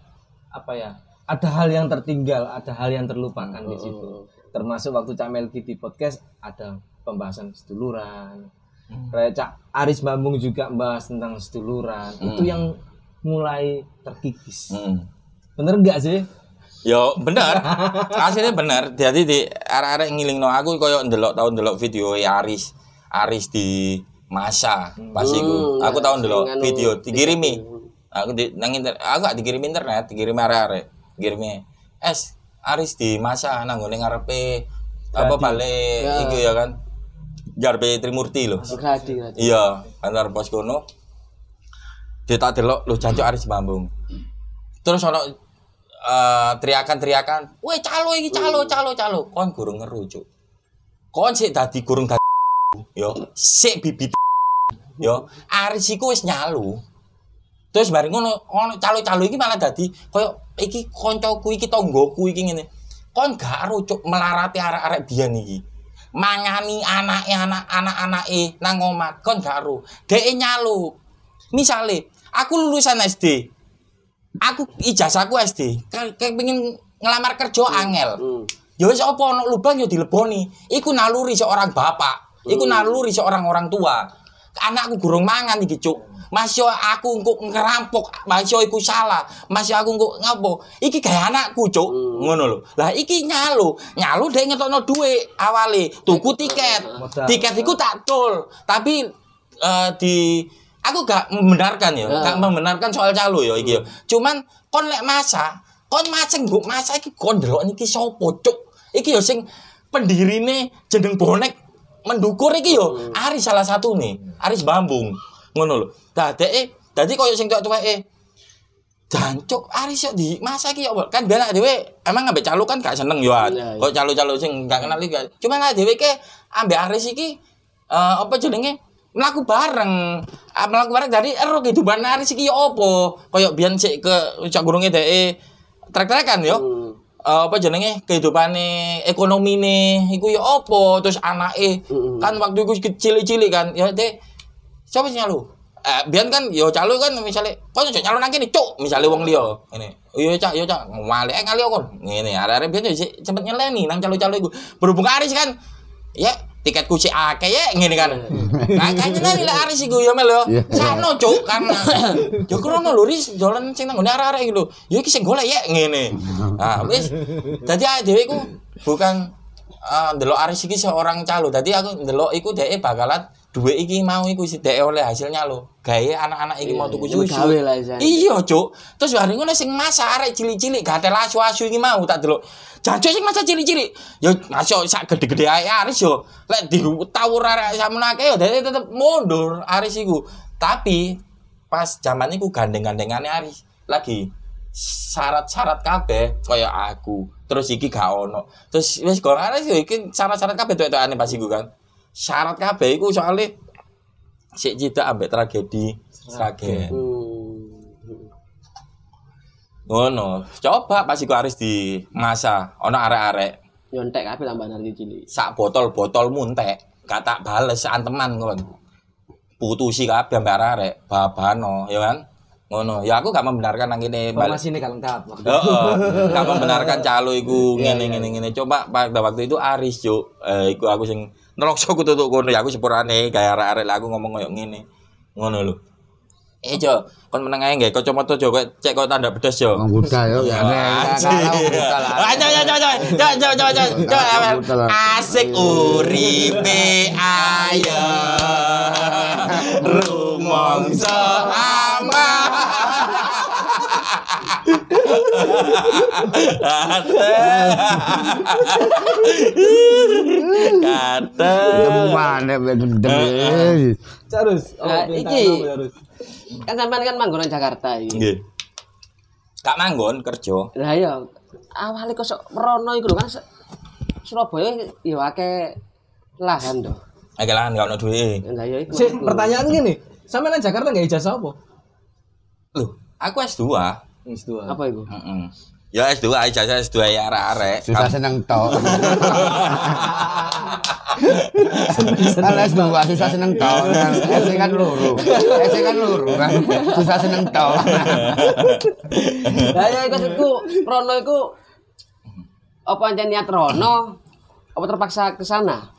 Speaker 2: apa ya ada hal yang tertinggal ada hal yang terlupakan di situ. Termasuk waktu Cak Melki di podcast ada pembahasan seduluran kayak Cak Aris Bambung juga bahas tentang seduluran itu yang mulai terkikis
Speaker 1: Hmm.
Speaker 2: bener nggak sih
Speaker 1: Yo bener, *laughs* aslinya bener. Jadi di arah-arah ngilingno aku koyo ndelok tau ndelok video ya Aris, Aris di masa pas iku.
Speaker 3: Hmm,
Speaker 1: Aku tau ndelok
Speaker 3: sing anu,
Speaker 1: video dikirimi. Aku di nang inter, aku gak dikirim internet, dikirim arah-arah. Dikirimi. Es Aris di masa nang ngene ngarepe apa balik
Speaker 3: Ya.
Speaker 1: iku ya kan. Jarpe Trimurti lho.
Speaker 3: Gradi, gradi.
Speaker 1: Iya, antar pos kono. Dia tak delok lho jancuk Aris Bambung. Terus ono eh, teriakan-teriakan, "Weh, calo iki calo, calo, calo." Kon gurung ngeru, Cuk. Kon sik dadi gurung dadi *laughs* yo, sik bibit *laughs* yo. Aris iku wis nyalu. Terus bareng ngono, ono calo-calo iki malah dadi koyo iki koncoku iki tonggoku iki ngene. Kon gak ero cuk melarati arek-arek biyen iki. Mangani anake anak anak-anake nang omah kon gak ero. Dhek nyalu. Misale aku lulusan SD. Aku ijazahku SD. Kayak pengen ngelamar kerja angel.
Speaker 3: Hmm.
Speaker 1: Ya wis apa ono lubang ya dileboni. Iku naluri seorang bapak. Iku naluri seorang orang tua. Anakku gurung mangan iki, Cuk. Masih aku engko ngerampok, masih iku salah. Masih aku engko ngapo? Iki gawe anakku, Cuk. Ngono lho. Lah iki nyalu. Nyalu dhek ngetokno dhuwit awale, tuku tiket. Tiket iku tak tol. Tapi eh, di aku gak membenarkan ya,
Speaker 3: Ya.
Speaker 1: gak membenarkan soal calo ya iki ya. Cuman kon lek masa, kon maseng mbok masa iki kon ndelok niki sapa, Cuk? Iki ya sing pendirine jeneng bonek mendukur iki yo Aris salah satu nih Aris Bambung ngono lho. Dadi dadi koyo sing tuwek-tuweke Jancuk Aris yo di masa iki yo kan biar dhewe emang ambek calo kan gak seneng yo.
Speaker 3: Iya, iya.
Speaker 1: kok calo-calo sing gak kenal iki cuma lah dhewe ke ambek Aris iki eh, apa jenenge? Melaku bareng. Ah, melaku bareng dari ero kehidupan Aris iki yo opo? Koyo biyen sik ke cak gurunge dhek trek-trekan yo.
Speaker 3: Hmm.
Speaker 1: Eh, apa jenenge? Kehidupane ekonomine iku ya apa terus anake
Speaker 3: Mm-mm.
Speaker 1: kan waktu iku kecil-cilik kan. Ya dek siapa sih nyalu? Eh biyen kan yo calo kan misalnya kok cok nang kene cuk? Misale wong liya ngene. Iya cak iya cak. Ngale eh kali ngene arek-arek biyen yo sik cepet nyeleni nang calo-calo iku. Berhubung Aris kan ya tiketku sik akeh ya ngene kan. Nah kayaknya nari lah Aris iku ya mel yo.
Speaker 4: Iya.
Speaker 1: sano cuk karena yo krono lho Ris dolan sing nang ngene arek-arek iki lho. Yo sing golek ya ngene. Wis. Dadi awake dhewe iku bukan eh, ndelok Aris iki seorang calo dadi aku ndelok iku dhek bakalan duwe iki mau iku si dhek oleh hasilnya lho. Gawe anak-anak iki mau tuku
Speaker 3: Iya,
Speaker 1: susu. Iya cuk. Terus bareng ngono sing masa arek cilik-cilik gatel asu-asu iki mau tak delok. Jancuk sing masa cilik-cilik. Yo masuk sak gede-gede ae Aris yo. Lek ditawur arek samono akeh yo dhek tetep mundur Aris iku. Tapi pas zaman iku gandeng-gandengane Aris. Lagi syarat-syarat kabeh kaya aku. Terus iki gak ono. Terus wis gak Aris yo iki syarat-syarat kabeh tuwek-tuwekane pas iku kan syarat kabeh iku soalnya sik cidak ambek tragedi Sragen ngono coba pas iku Aris di masa ono arek-arek
Speaker 3: Nyontek kabeh tambahan harga cilik.
Speaker 1: sak botol-botol muntek gak tak bales anteman kon putusi kabeh ambek arek babano ya kan ngono ya aku gak membenarkan nang balik
Speaker 2: Informasi ini gak lengkap.
Speaker 1: Heeh. Gak *laughs* membenarkan calo iku ngene ngene ngene. Coba pada waktu itu Aris, Cuk. Eh iku aku sing Nelokso aku tutup kono ya aku sepurane kayak arek-arek lagu ngomong koyo ngene. Ngono lho. Eh Jo, kon meneng ae nggih kacamata Jo kok cek kok tanda pedes Jo.
Speaker 4: Wong buta yo.
Speaker 1: Ya.
Speaker 4: Iya,
Speaker 1: ayo. Asik uripe ayo. *laughs* Rumongso aman. Kata.
Speaker 4: Mana
Speaker 3: Nah,
Speaker 2: minta
Speaker 3: iki.
Speaker 2: terus.
Speaker 3: Kan sampean kan manggonan Jakarta iki.
Speaker 1: Nggih. Kak manggon kerja.
Speaker 3: Lah ya awalnya kok sok merono iku lho kan Surabaya ya akeh lahan to.
Speaker 1: Agak lah enggak ono duwe.
Speaker 3: Lah ya iku.
Speaker 2: Sik, pertanyaan gini, sampe nang Jakarta nggak ijazah apa?
Speaker 1: Loh, aku S2.
Speaker 2: Wis dua.
Speaker 3: Apa iku?
Speaker 1: Heeh. Ya S2 ijazah S2 ya arek-arek.
Speaker 4: Susah seneng tok. Kan S2 susah seneng tok. S kan loro. S kan loro kan. Susah seneng tok.
Speaker 3: Lah ya iku iku Rono iku apa aja niat Rono? Apa terpaksa ke sana?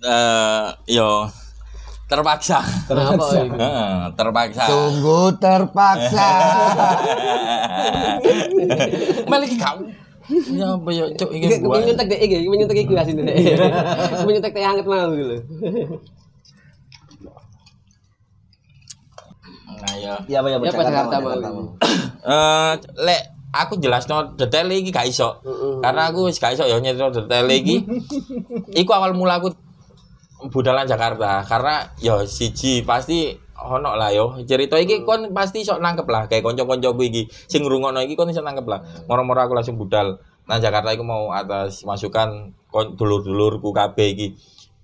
Speaker 1: Eh, yo terpaksa. Heeh, terpaksa.
Speaker 4: Sungguh terpaksa. *laughs*
Speaker 1: Mel iki gak. Ya apa ya cuk iki
Speaker 3: Iki
Speaker 1: gua.
Speaker 3: nyuntek dek iki, iki nyuntek iki asine dek. *laughs* Nyuntek teh hangat mau gitu.
Speaker 1: Nah ya.
Speaker 2: Iya, apa ya,
Speaker 3: Ya Jakarta mau.
Speaker 1: Eh lek aku jelasno detail iki gak iso. Karena aku wis gak iso ya nyetro detail iki. *laughs* Iku awal mula aku budalan Jakarta. Karena ya siji pasti ono lah yo. Cerita iki kon pasti sok nangkep lah. Kayak kanca-kancaku iki. Sing ngrungokno iki kon iso nangkep lah. Moro-moro aku langsung budal. Nang Jakarta iku mau atas masukan kon dulur-dulurku kabeh iki.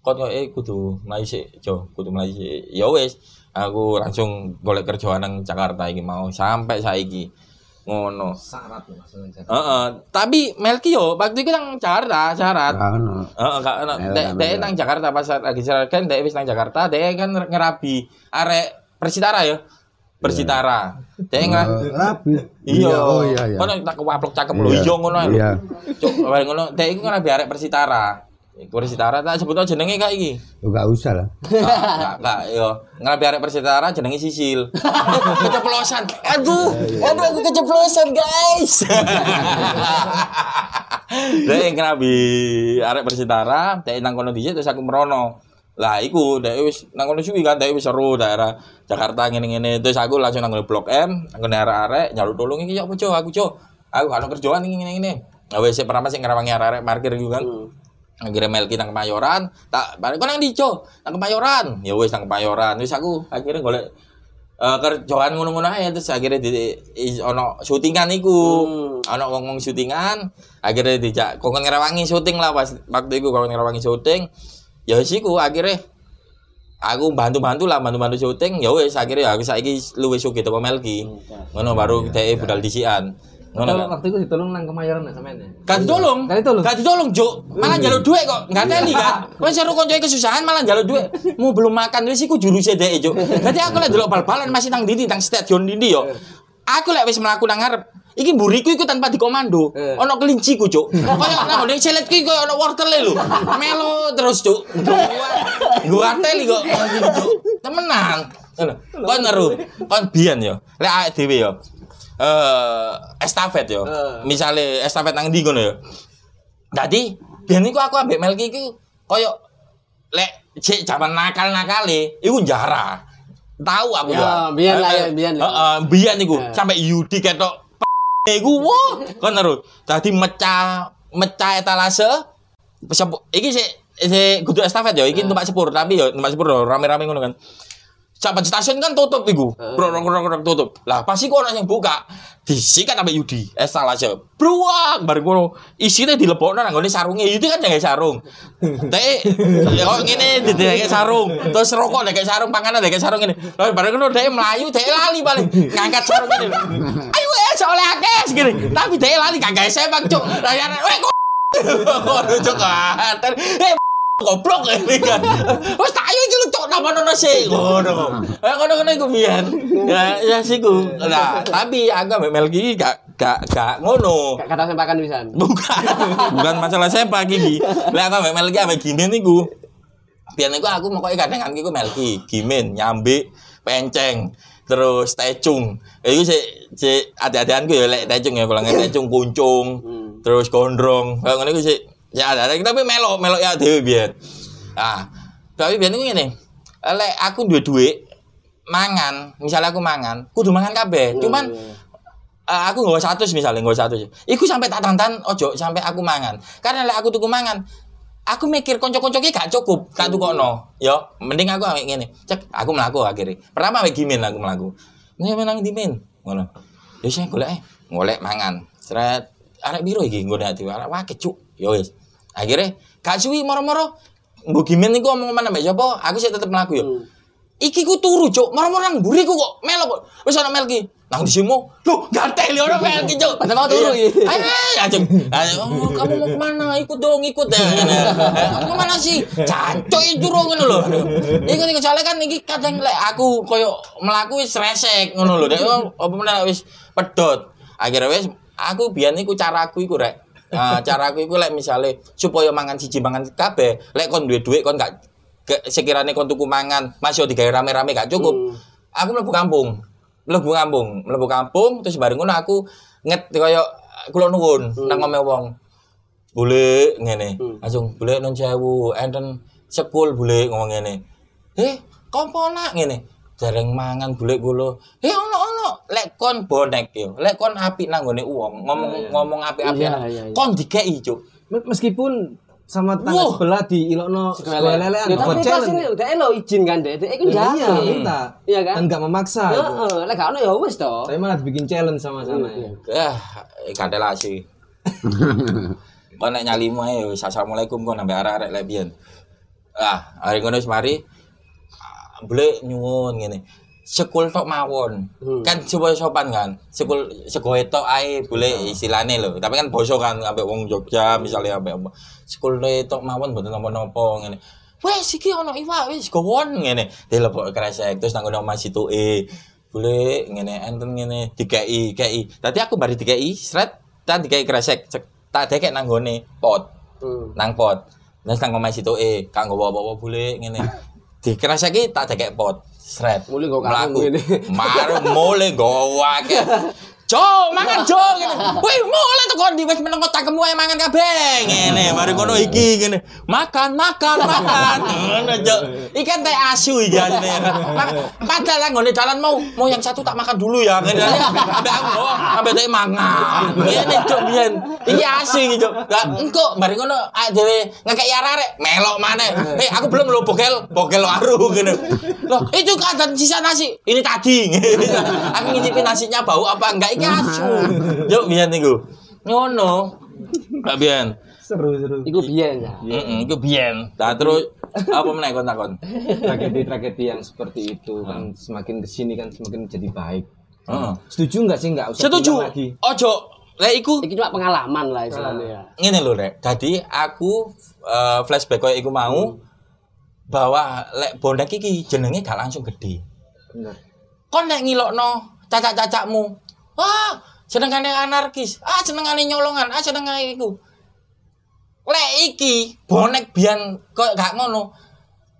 Speaker 1: Kon kok eh kudu mlayu sik jo. Kudu mlayu sik. Ya wis aku langsung golek kerjaan nang Jakarta iki mau. Sampai saiki ngono
Speaker 2: Syarat Jakarta.
Speaker 1: Heeh, tapi Melki yo waktu itu nang Jakarta syarat. Heeh, gak ono. Dek
Speaker 4: ayo.
Speaker 1: nang Jakarta pas lagi syarat kan dek wis nang Jakarta, dek kan ngerabi arek Persitara ya. Persitara. Dek nggak
Speaker 4: Rapi.
Speaker 1: Iya.
Speaker 4: Oh iya iya.
Speaker 1: Kono tak kewaplok cakep lho.
Speaker 4: Iya.
Speaker 1: Iya ngono lho.
Speaker 4: Iya.
Speaker 1: Cuk, ngono dek iku ngerabi arek Persitara. Iku Persitara tak sebut aja jenenge kak iki.
Speaker 4: Lu gak usah lah. *laughs*
Speaker 1: Kak, kak, yo. Ngerabi arek Persitara jenenge Sisil. *laughs* keceplosan. Aduh, aduh aku keceplosan, guys. *laughs* Dek ngerabi arek Persitara, dek nang kono dhisik terus aku merono. Lah iku dek wis nang kono suwi kan dek wis seru daerah Jakarta ngene-ngene terus aku langsung nang Blok M, nang kono arek-arek nyaluk tolong iki ya apa Cuk? aku Cuk. Aku kan kerjaan iki ngene-ngene. Nah wis pertama sing ngerawangi arek-arek parkir iku kan. Akhirnya Melki nang Kemayoran tak balik nang dico? Nang Kemayoran? Ya wis nang Kemayoran. Wis aku akhirnya golek eh kerjaan ngono-ngono ae terus akhirnya di, i- ono syutingan iku. Ono wong-wong syutingan akhirnya dijak kok ngerawangi syuting lah pas waktu itu kok ngerawangi syuting. Ya wis iku akhirnya aku bantu-bantu lah bantu-bantu syuting. Ya wis akhirnya aku saiki luwih sugih teko Melki. Ngono baru dhek budal disian
Speaker 2: Kalau
Speaker 1: kan
Speaker 2: waktu itu ditolong nang Kemayoran nggak sampean ya?
Speaker 1: Gak ditolong.
Speaker 2: Gak ditolong?
Speaker 1: Gak ditolong, Juk. Malah njaluk duit kok. Enggak teli kan. Wes seru koncoe kesusahan malah njaluk duit. Mau belum makan wis iku juruse dhek, Juk. Dadi aku lek delok bal-balan masih nang ndi nang stadion ndi yo. Aku lek wis mlaku nang ngarep Iki mburiku iku tanpa dikomando.
Speaker 2: Eh.
Speaker 1: Ono kelinciku, Cuk. Kayak nang ngene celetku iku koyo ono wortele lho. Melo terus, Cuk. Gua teli kok, Cuk. Temenan. Kon ngeru, kon biyen yo. Lek awake dhewe yo. Eh, estafet yo.
Speaker 2: Eh.
Speaker 1: Misale estafet nang ndi ngono yo. Dadi biyen iku aku ambek Melki iku koyo lek cek zaman nakal-nakale iku njara. Tahu aku
Speaker 3: Ya, biyen lah ya, biyen lah.
Speaker 1: Heeh, biyen iku
Speaker 3: Ya.
Speaker 1: sampai Yudi ketok iku wah kon terus. Dadi mecah mecah etalase iki sik sik kudu estafet yo, iki numpak sepur tapi yo numpak sepur yo rame-rame ngono kan. Sampai stasiun kan tutup iku. Brok tutup. Lah pas iku ono sing buka. Disikat sampe Yudi. Estalase. Bruak bareng ngono. Isine dilebokno nang nggone sarunge. Yudi kan jange sarung. *laughs* Dek kok ngene dideke sarung. Terus rokok dek sarung, panganan dek sarung ngene. Lah bareng ngono dek mlayu, dek lali paling ngangkat sarung ngene. Ayo wes oleh akeh segini. Tapi dek lali kagak sepak, Cuk. Lah ya weh kok *laughs* kater. Eh, goblok ini kan. Wes tak ayo iki lu cok napa nono sih ngono. Eh ngono-ngono iku biyen. Ya ya siku. Nah, tapi aku ambek Melki iki gak gak gak ngono.
Speaker 3: Gak kata sempakan pisan.
Speaker 1: Bukan. Bukan masalah sepak iki. Lah aku ambek Melki ambek Gimin iku. Biyen iku aku mau kadang kan iku Melki, Gimin, Nyambi, Penceng, terus Tecung. Iku sik sik ade-adeanku ya lek Tecung ya, kalau Tecung kuncung, terus gondrong. Kayak ngono iku sik ya ada tapi melok melok ya dhewe biyen. Ah, tapi biyen iku ngene. Lek aku duwe duit mangan, misalnya aku mangan, kudu mangan kabeh. Cuman eh, aku nggak satu misalnya nggak satu iku sampai tak tantan ojo sampai aku mangan. Karena lek aku tuku mangan aku mikir konco-konco gak cukup tak tukokno. Yo mending aku ambek ngene. Cek aku melaku akhirnya pertama ambek gimin aku melaku nih menang dimin ngono. Yo sih golek eh golek mangan. Seret arek biru iki golek ati arek wake cuk. Yo wis akhirnya gak suwi moro-moro Mbok gimin iku omong mana mbak sapa aku sih tetep melaku yo Iki ku turu, Cuk. Moro-moro nang mburi ku kok melok kok. Wis ana melki. Nang disimu. Loh, gatel yo ora melki, Cuk.
Speaker 3: Padahal mau turu,
Speaker 1: Iya.
Speaker 3: iya.
Speaker 1: Eh, ajeng. Ayo, oh, kamu mau ke mana? Ikut dong, ikut deh. Kamu ke mana sih? Cancok itu ngono lho. Iku iku soalnya kan iki kadang lek aku koyo melaku wis resek ngono lho. Dek oh, apa meneh wis pedot. Akhirnya wis aku biyen iku caraku iku rek. Nah, caraku iku lek misale supaya mangan siji mangan kabeh, lek kon duwe dhuwit kon gak sekiranya kon tuku mangan masih digawe rame-rame gak cukup. Aku mlebu kampung. Mlebu kampung, mlebu kampung terus bareng ngono aku nget kaya kula nuwun nang ngome wong. Bule ngene. Langsung bule nun sewu enten sekul bule ngomong ngene. Eh, kompo nak ngene. Jareng mangan bule kula. Eh ono lek kon bonek yo. Lek kon apik nang gone wong, ngomong ngomong apik-apik.
Speaker 3: Iya,
Speaker 1: nang-
Speaker 3: iya, iya.
Speaker 1: Kon dikei, Cuk.
Speaker 2: Meskipun sama tangga
Speaker 1: Wah.
Speaker 2: sebelah di ilokno sekolah lelean
Speaker 3: Ya, tapi pas
Speaker 2: challenge.
Speaker 3: ini udah elo izin kan deh. Dek iku
Speaker 2: Iya, minta.
Speaker 3: Iya kan?
Speaker 2: Dan nggak memaksa. itu.
Speaker 3: Heeh, lek gak ono ya wis to.
Speaker 2: Saya malah dibikin challenge sama sana
Speaker 3: Iya.
Speaker 2: ya.
Speaker 1: Ah, kandelasi. *laughs* Kon nek nyalimu ae wis assalamualaikum kon ambek arek-arek lek biyen. Ah, hari ngono wis mari ah, bule nyuwun ngene. Sekul tok mawon. Kan coba sopan kan. Sekul segoe tok ae bule istilahne lho. Tapi kan basa kan ambek wong Jogja misalnya ambek apa. Sekul tok mawon mboten napa-napa ngene. Wes iki ono iwak wis gowon ngene. Dilepok kresek terus nang Mas e Bule ngene enten ngene dikei kei. Tadi aku bari dikei sret tak dikei kresek tak dekek nang gone pot.
Speaker 3: Hmm.
Speaker 1: Nang pot. Terus nang omahe situke kang nggawa apa-apa bule ngene. *laughs* Dikreseki tak dekek pot. Sret.
Speaker 3: Nggawa karung
Speaker 1: Mlaku.
Speaker 3: ngene.
Speaker 1: Mar mulai gawa akeh. *laughs* Jo, mangan jo ngene. Wih, mulai tuh kondi wis meneng cangkemmu ae mangan kabeh. Ngene, mari ngono iki ngene. Makan, makan, makan. Ngono, Jo. Iki kan teh asu iki. Mak- Padahal nggone dalan mau mau yang satu tak makan dulu ya. Ngene. Ambek aku ambek teh mangan. Ngene, Cuk, biyen. Iki asu iki, Cuk. Lah engko mari ngono awake dhewe ngekek arek melok maneh. Eh, aku belum lo bogel, bogel lo aru ngene. Loh, itu kan sisa nasi. Ini tadi. aku ngicipin nasinya bau apa enggak asu. *laughs* Yuk biyen niku. Ngono. Mbak biyen.
Speaker 2: Seru-seru.
Speaker 3: Iku biyen ya.
Speaker 1: Heeh, iku biyen. Nah, terus apa meneh kon takon?
Speaker 2: Tragedi-tragedi yang seperti itu kan semakin ke sini kan semakin jadi baik.
Speaker 1: Heeh.
Speaker 2: Setuju nggak sih nggak usah
Speaker 1: Setuju.
Speaker 2: lagi?
Speaker 1: Ojo lek iku
Speaker 3: Iki cuma pengalaman lah istilahnya ya.
Speaker 1: ngene lho rek. Dadi aku eh, flashback koyo iku mau bahwa lek bonek iki jenenge gak langsung gede.
Speaker 2: Bener.
Speaker 1: Kon nek ngilokno cacak-cacakmu. Ah, senengane anarkis. Ah, senengane nyolongan. Ah, senengane iku. Lek iki bonek biyen kok gak ngono.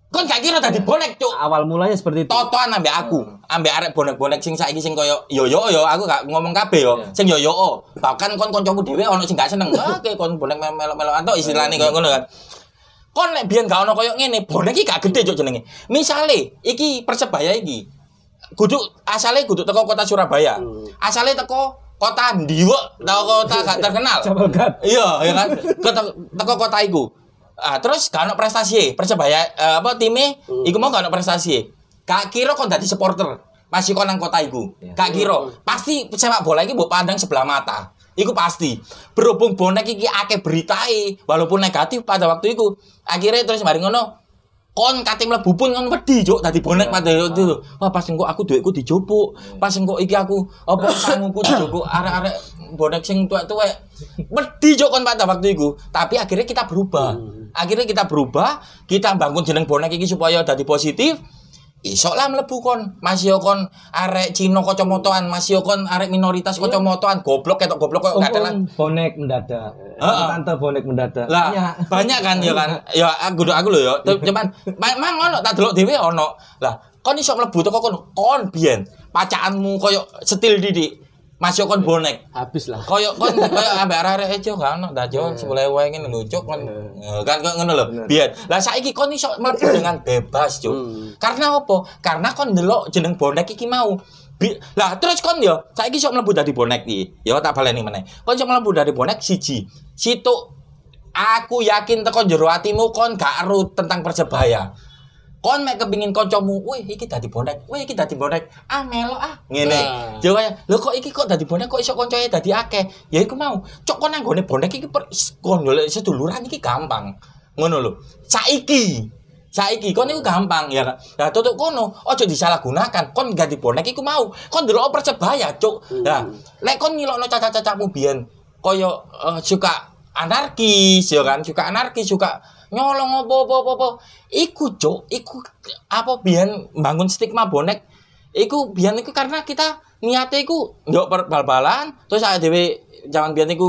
Speaker 1: Kon gak kira dadi bonek, Cuk.
Speaker 2: Awal mulanya seperti itu.
Speaker 1: Totoan ambek aku, ambek arek bonek-bonek sing saiki sing koyo yo yo yo aku gak ngomong kabeh yo. Sing yo yo. Bahkan kon kancaku dhewe ono sing gak seneng. Ah, kayak kon bonek melok-melok antuk istilahnya koyo ngono kan. Kon nek biyen gak ono koyo ngene, bonek iki gak gede cuk jenenge. Misale iki Persebaya iki kudu asale kudu teko kota Surabaya. Asale teko kota Ndiwek, teko kota gak *laughs* terkenal.
Speaker 2: Cabalgat.
Speaker 1: Iya, ya kan. Ke- teko kota iku. Ah, terus gak ono prestasi, Persebaya eh, apa time iku mau gak ono prestasi. Gak kira kon dadi supporter. Masih kon nang kota iku. Gak kira. Pasti sepak bola iki mbok pandang sebelah mata. Iku pasti. Berhubung bonek iki akeh beritae walaupun negatif pada waktu iku. Akhirnya terus mari ngono kon kate mlebu pun kon wedi cuk dadi bonek pada itu lho. Wah pas engko aku duitku dijupuk. Pas engko iki aku apa sanguku dijupuk arek-arek bonek sing tuwek-tuwek. Wedi cuk kon pada waktu itu. Tapi akhirnya kita berubah. Akhirnya kita berubah, kita bangun jeneng bonek iki supaya dadi positif. Isok lah mlebu kon. Masih kon arek Cina kacamataan, masih kon arek minoritas kacamataan. Goblok ketok goblok kok gak ada
Speaker 2: Om bonek mendadak.
Speaker 1: Heeh.
Speaker 2: Tante bonek mendadak.
Speaker 1: lah
Speaker 2: Banyak.
Speaker 1: banyak kan ya kan ya aku aku lho ya cuman mang ono tak delok dhewe ono lah kon iso mlebu teko kon kon biyen pacakanmu koyo setil didik masuk kon bonek.
Speaker 3: Habis lah.
Speaker 1: koyo kon *laughs* koyo ambek arek-arek ejo kan ono dak jo 10.000 ngene lho cuk. Kon Eh, kan kok ngono lho biyen. Lah saiki kon iso mlebu *coughs* dengan bebas cuk. Karena apa? Karena kon ndelok jeneng bonek iki mau. Bi- lah terus kon yo saiki iso mlebu dadi bonek iki. Yo tak baleni meneh. Kon iso mlebu dari bonek siji. Situ aku yakin teko jero atimu kon gak ero tentang persebaya kon mek kepengin kancamu, wih iki dadi bonek, wih iki dadi bonek, ah melo ah ngene.
Speaker 3: Nah.
Speaker 1: Yo kaya, lho kok iki kok dadi bonek kok iso kancae dadi akeh? Ya iku mau, cok kon nang gone bonek iki kon golek seduluran iki gampang. Ngono lho. Saiki Saiki kon iku gampang ya. Lah tutuk kono, aja disalahgunakan. Kon ganti bonek iku mau. Kon ndelok persebaya, cuk. Lah, lek kon ngilokno caca-cacamu biyen kaya eh, suka anarkis ya kan, suka anarkis, suka nyolong apa-apa-apa. Iku cuk, iku apa biyen bangun stigma bonek. Iku biyen iku karena kita niate iku per- bal-balan, terus awake dhewe zaman biyen iku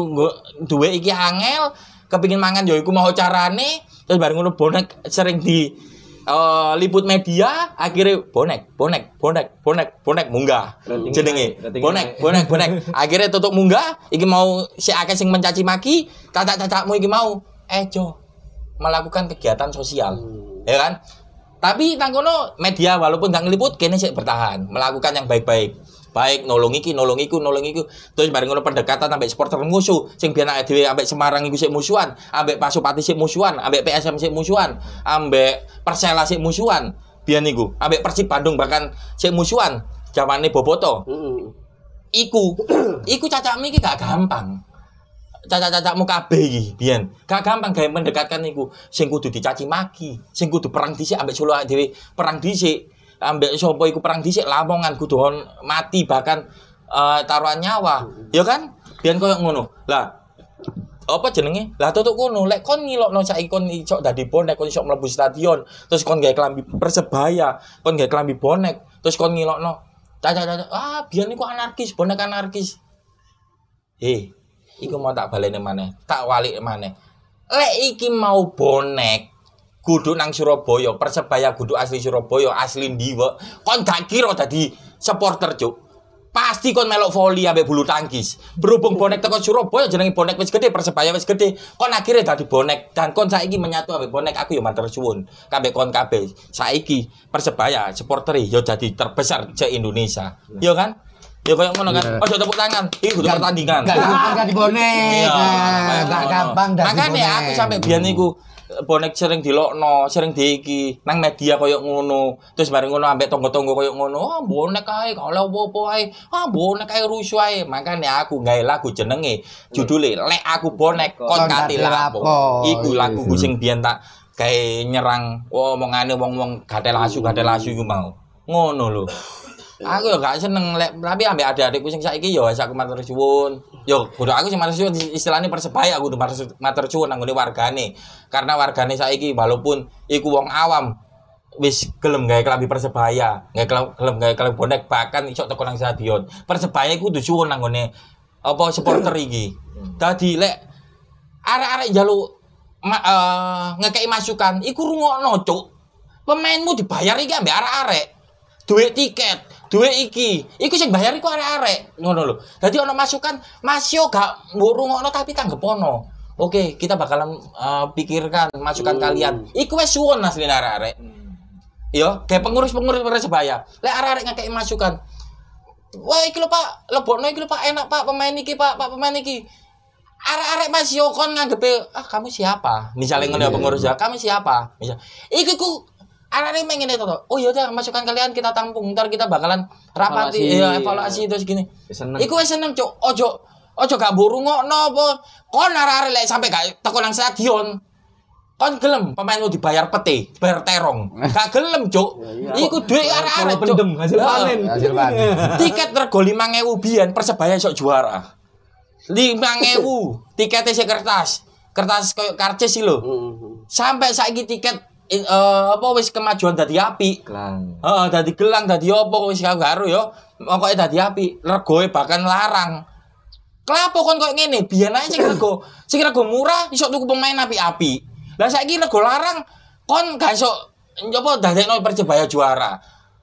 Speaker 1: duwe iki angel, kepengin mangan ya iku mau carane, terus bareng ngono bonek sering di eh, liput media akhirnya bonek bonek bonek bonek bonek munggah jenenge bonek bonek bonek akhirnya tutup munggah iki mau si akeh sing mencaci maki cacak-cacakmu iki mau ejo melakukan kegiatan sosial ya kan? Tapi nang kono media walaupun gak ngeliput kene sik bertahan melakukan yang baik-baik. Baik nolong iki nolong iku nolong iku. Terus bareng ngono pendekatan ambek supporter musuh sing biyen awake dhewe ambek Semarang iku sik musuhan ambek Pasupati sik musuhan ambek PSM sik musuhan ambek Persela sik musuhan. Biyen iku ambek Persib Bandung bahkan sik musuhan zamane Boboto.
Speaker 3: Heeh.
Speaker 1: iku iku cacakmu iki gak gampang cacak-cacakmu kabeh iki biyen. Gak gampang gawe mendekatkan iku sing kudu dicaci maki sing kudu perang dhisik ambek solo dhewe. Perang dhisik ambek sapa iku perang dhisik lamongan kudu mati bahkan eh, taruhan nyawa. Ya kan? Biyen koyo ngono. Lah apa jenenge? Lah tutuk kono, lek kon ngilokno saiki kon iso dadi bonek, kon iso mlebu stadion, terus kon gawe klambi Persebaya, kon gawe klambi bonek, terus kon ngilokno. Caca-caca, ah biyen iku anarkis, bonek anarkis. Eh, iku mau tak baleni maneh, tak walik maneh. Lek iki mau bonek kudu nang Surabaya, Persebaya kudu asli Surabaya, asli Ndiwa. Kon gak kira dadi supporter, Cuk. Pasti kon melok voli ambek bulu tangkis. Berhubung bonek teko Surabaya jenenge bonek wis gede, Persebaya wis gede. Kon akhirnya dadi bonek dan kon saiki menyatu ambek bonek aku ya matur suwun. Kabeh kon kabeh. Saiki Persebaya supporter ya jadi terbesar se Indonesia. Ya kan? Ya koyo ngono kan. Ojo tepuk tangan. Iki kudu pertandingan.
Speaker 4: Gak gampang bonek.
Speaker 1: Iya,
Speaker 4: Nah,
Speaker 1: kayak
Speaker 4: Gak
Speaker 1: ngono.
Speaker 4: gampang jadi bonek.
Speaker 1: Makanya aku sampai biyen niku bonek sering dilokno, sering diiki nang media koyo ngono. Terus bareng ngono ambek tonggo-tonggo koyo ngono, ah bonek ae gak oleh apa-apa ae. Ah bonek ae rusuh ae. Makanya aku gawe lagu jenenge judule Lek aku bonek kon kati lapo. Iku lagu sing biyen tak gawe nyerang omongane wong-wong gatel asu gatel asu iku mau. Ngono lho. Aku ya gak seneng lek tapi ambek adik-adikku sing saiki ya wis aku matur suwun. Yo kudu aku sing matur suwun istilahnya persebaya aku kudu matur- matur suwun ngene wargane. Karena wargane saiki walaupun iku wong awam wis gelem gawe klambi persebaya, gawe gelem gawe klambi bonek bahkan iso teko nang stadion. Persebaya iku kudu suwun nang apa supporter iki. Dadi lek arek-arek njaluk ma, eh, ngekei masukan iku rungokno cuk. Pemainmu dibayar iki ambek arek-arek. Duit tiket, duit iki. Iku sing bayar iku arek-arek. Ngono lho. Dadi ana masukan, Mas yo gak mbok rungokno tapi tanggepono. Oke, kita bakalan eh, pikirkan masukan kalian. Iku wis suwun asline arek-arek. Yo, kayak pengurus-pengurus Persebaya. Lek arek-arek ngekei masukan. Wah, iki lho Pak, lebokno iki lho Pak, enak Pak pemain iki Pak, Pak pemain iki. Arek-arek Mas yo kon nganggepe, ah kamu siapa? Misalnya ngono ya pengurus ya, kamu siapa? Misal, iku ku arek-arek pengen itu tuh. Oh iya udah masukan kalian kita tampung, ntar kita bakalan rapati,
Speaker 3: Evaluasi.
Speaker 1: ya evaluasi terus gini.
Speaker 2: Seneng.
Speaker 1: Iku wis seneng cuk, ojo ojo gak buru ngono apa. Kon arek-arek lek sampe gak teko nang stadion. kon gelem pemainmu dibayar peti, bayar terong. *laughs* Gak gelem, Cuk. Iku duit arek-arek,
Speaker 2: Kalau pendem,
Speaker 1: Cuk.
Speaker 2: hasil panen.
Speaker 4: Hasil panen. *laughs*
Speaker 1: Tiket rego 5000 biyen Persebaya sok juara. 5000 tiketnya si kertas. Kertas koyo karcis sih lho. Sampai saiki tiket eh, apa wis kemajuan dadi apik.
Speaker 2: Klang.
Speaker 1: Heeh, dadi gelang, dadi apa wis gak karo ya. Pokoke dadi apik, regoe bahkan larang. Kenapa kon koyo ngene? Biyen ae sing rego, sing rego murah iso tuku pemain api-api. Lah saiki rego larang kon gak iso apa dadekno Persebaya juara.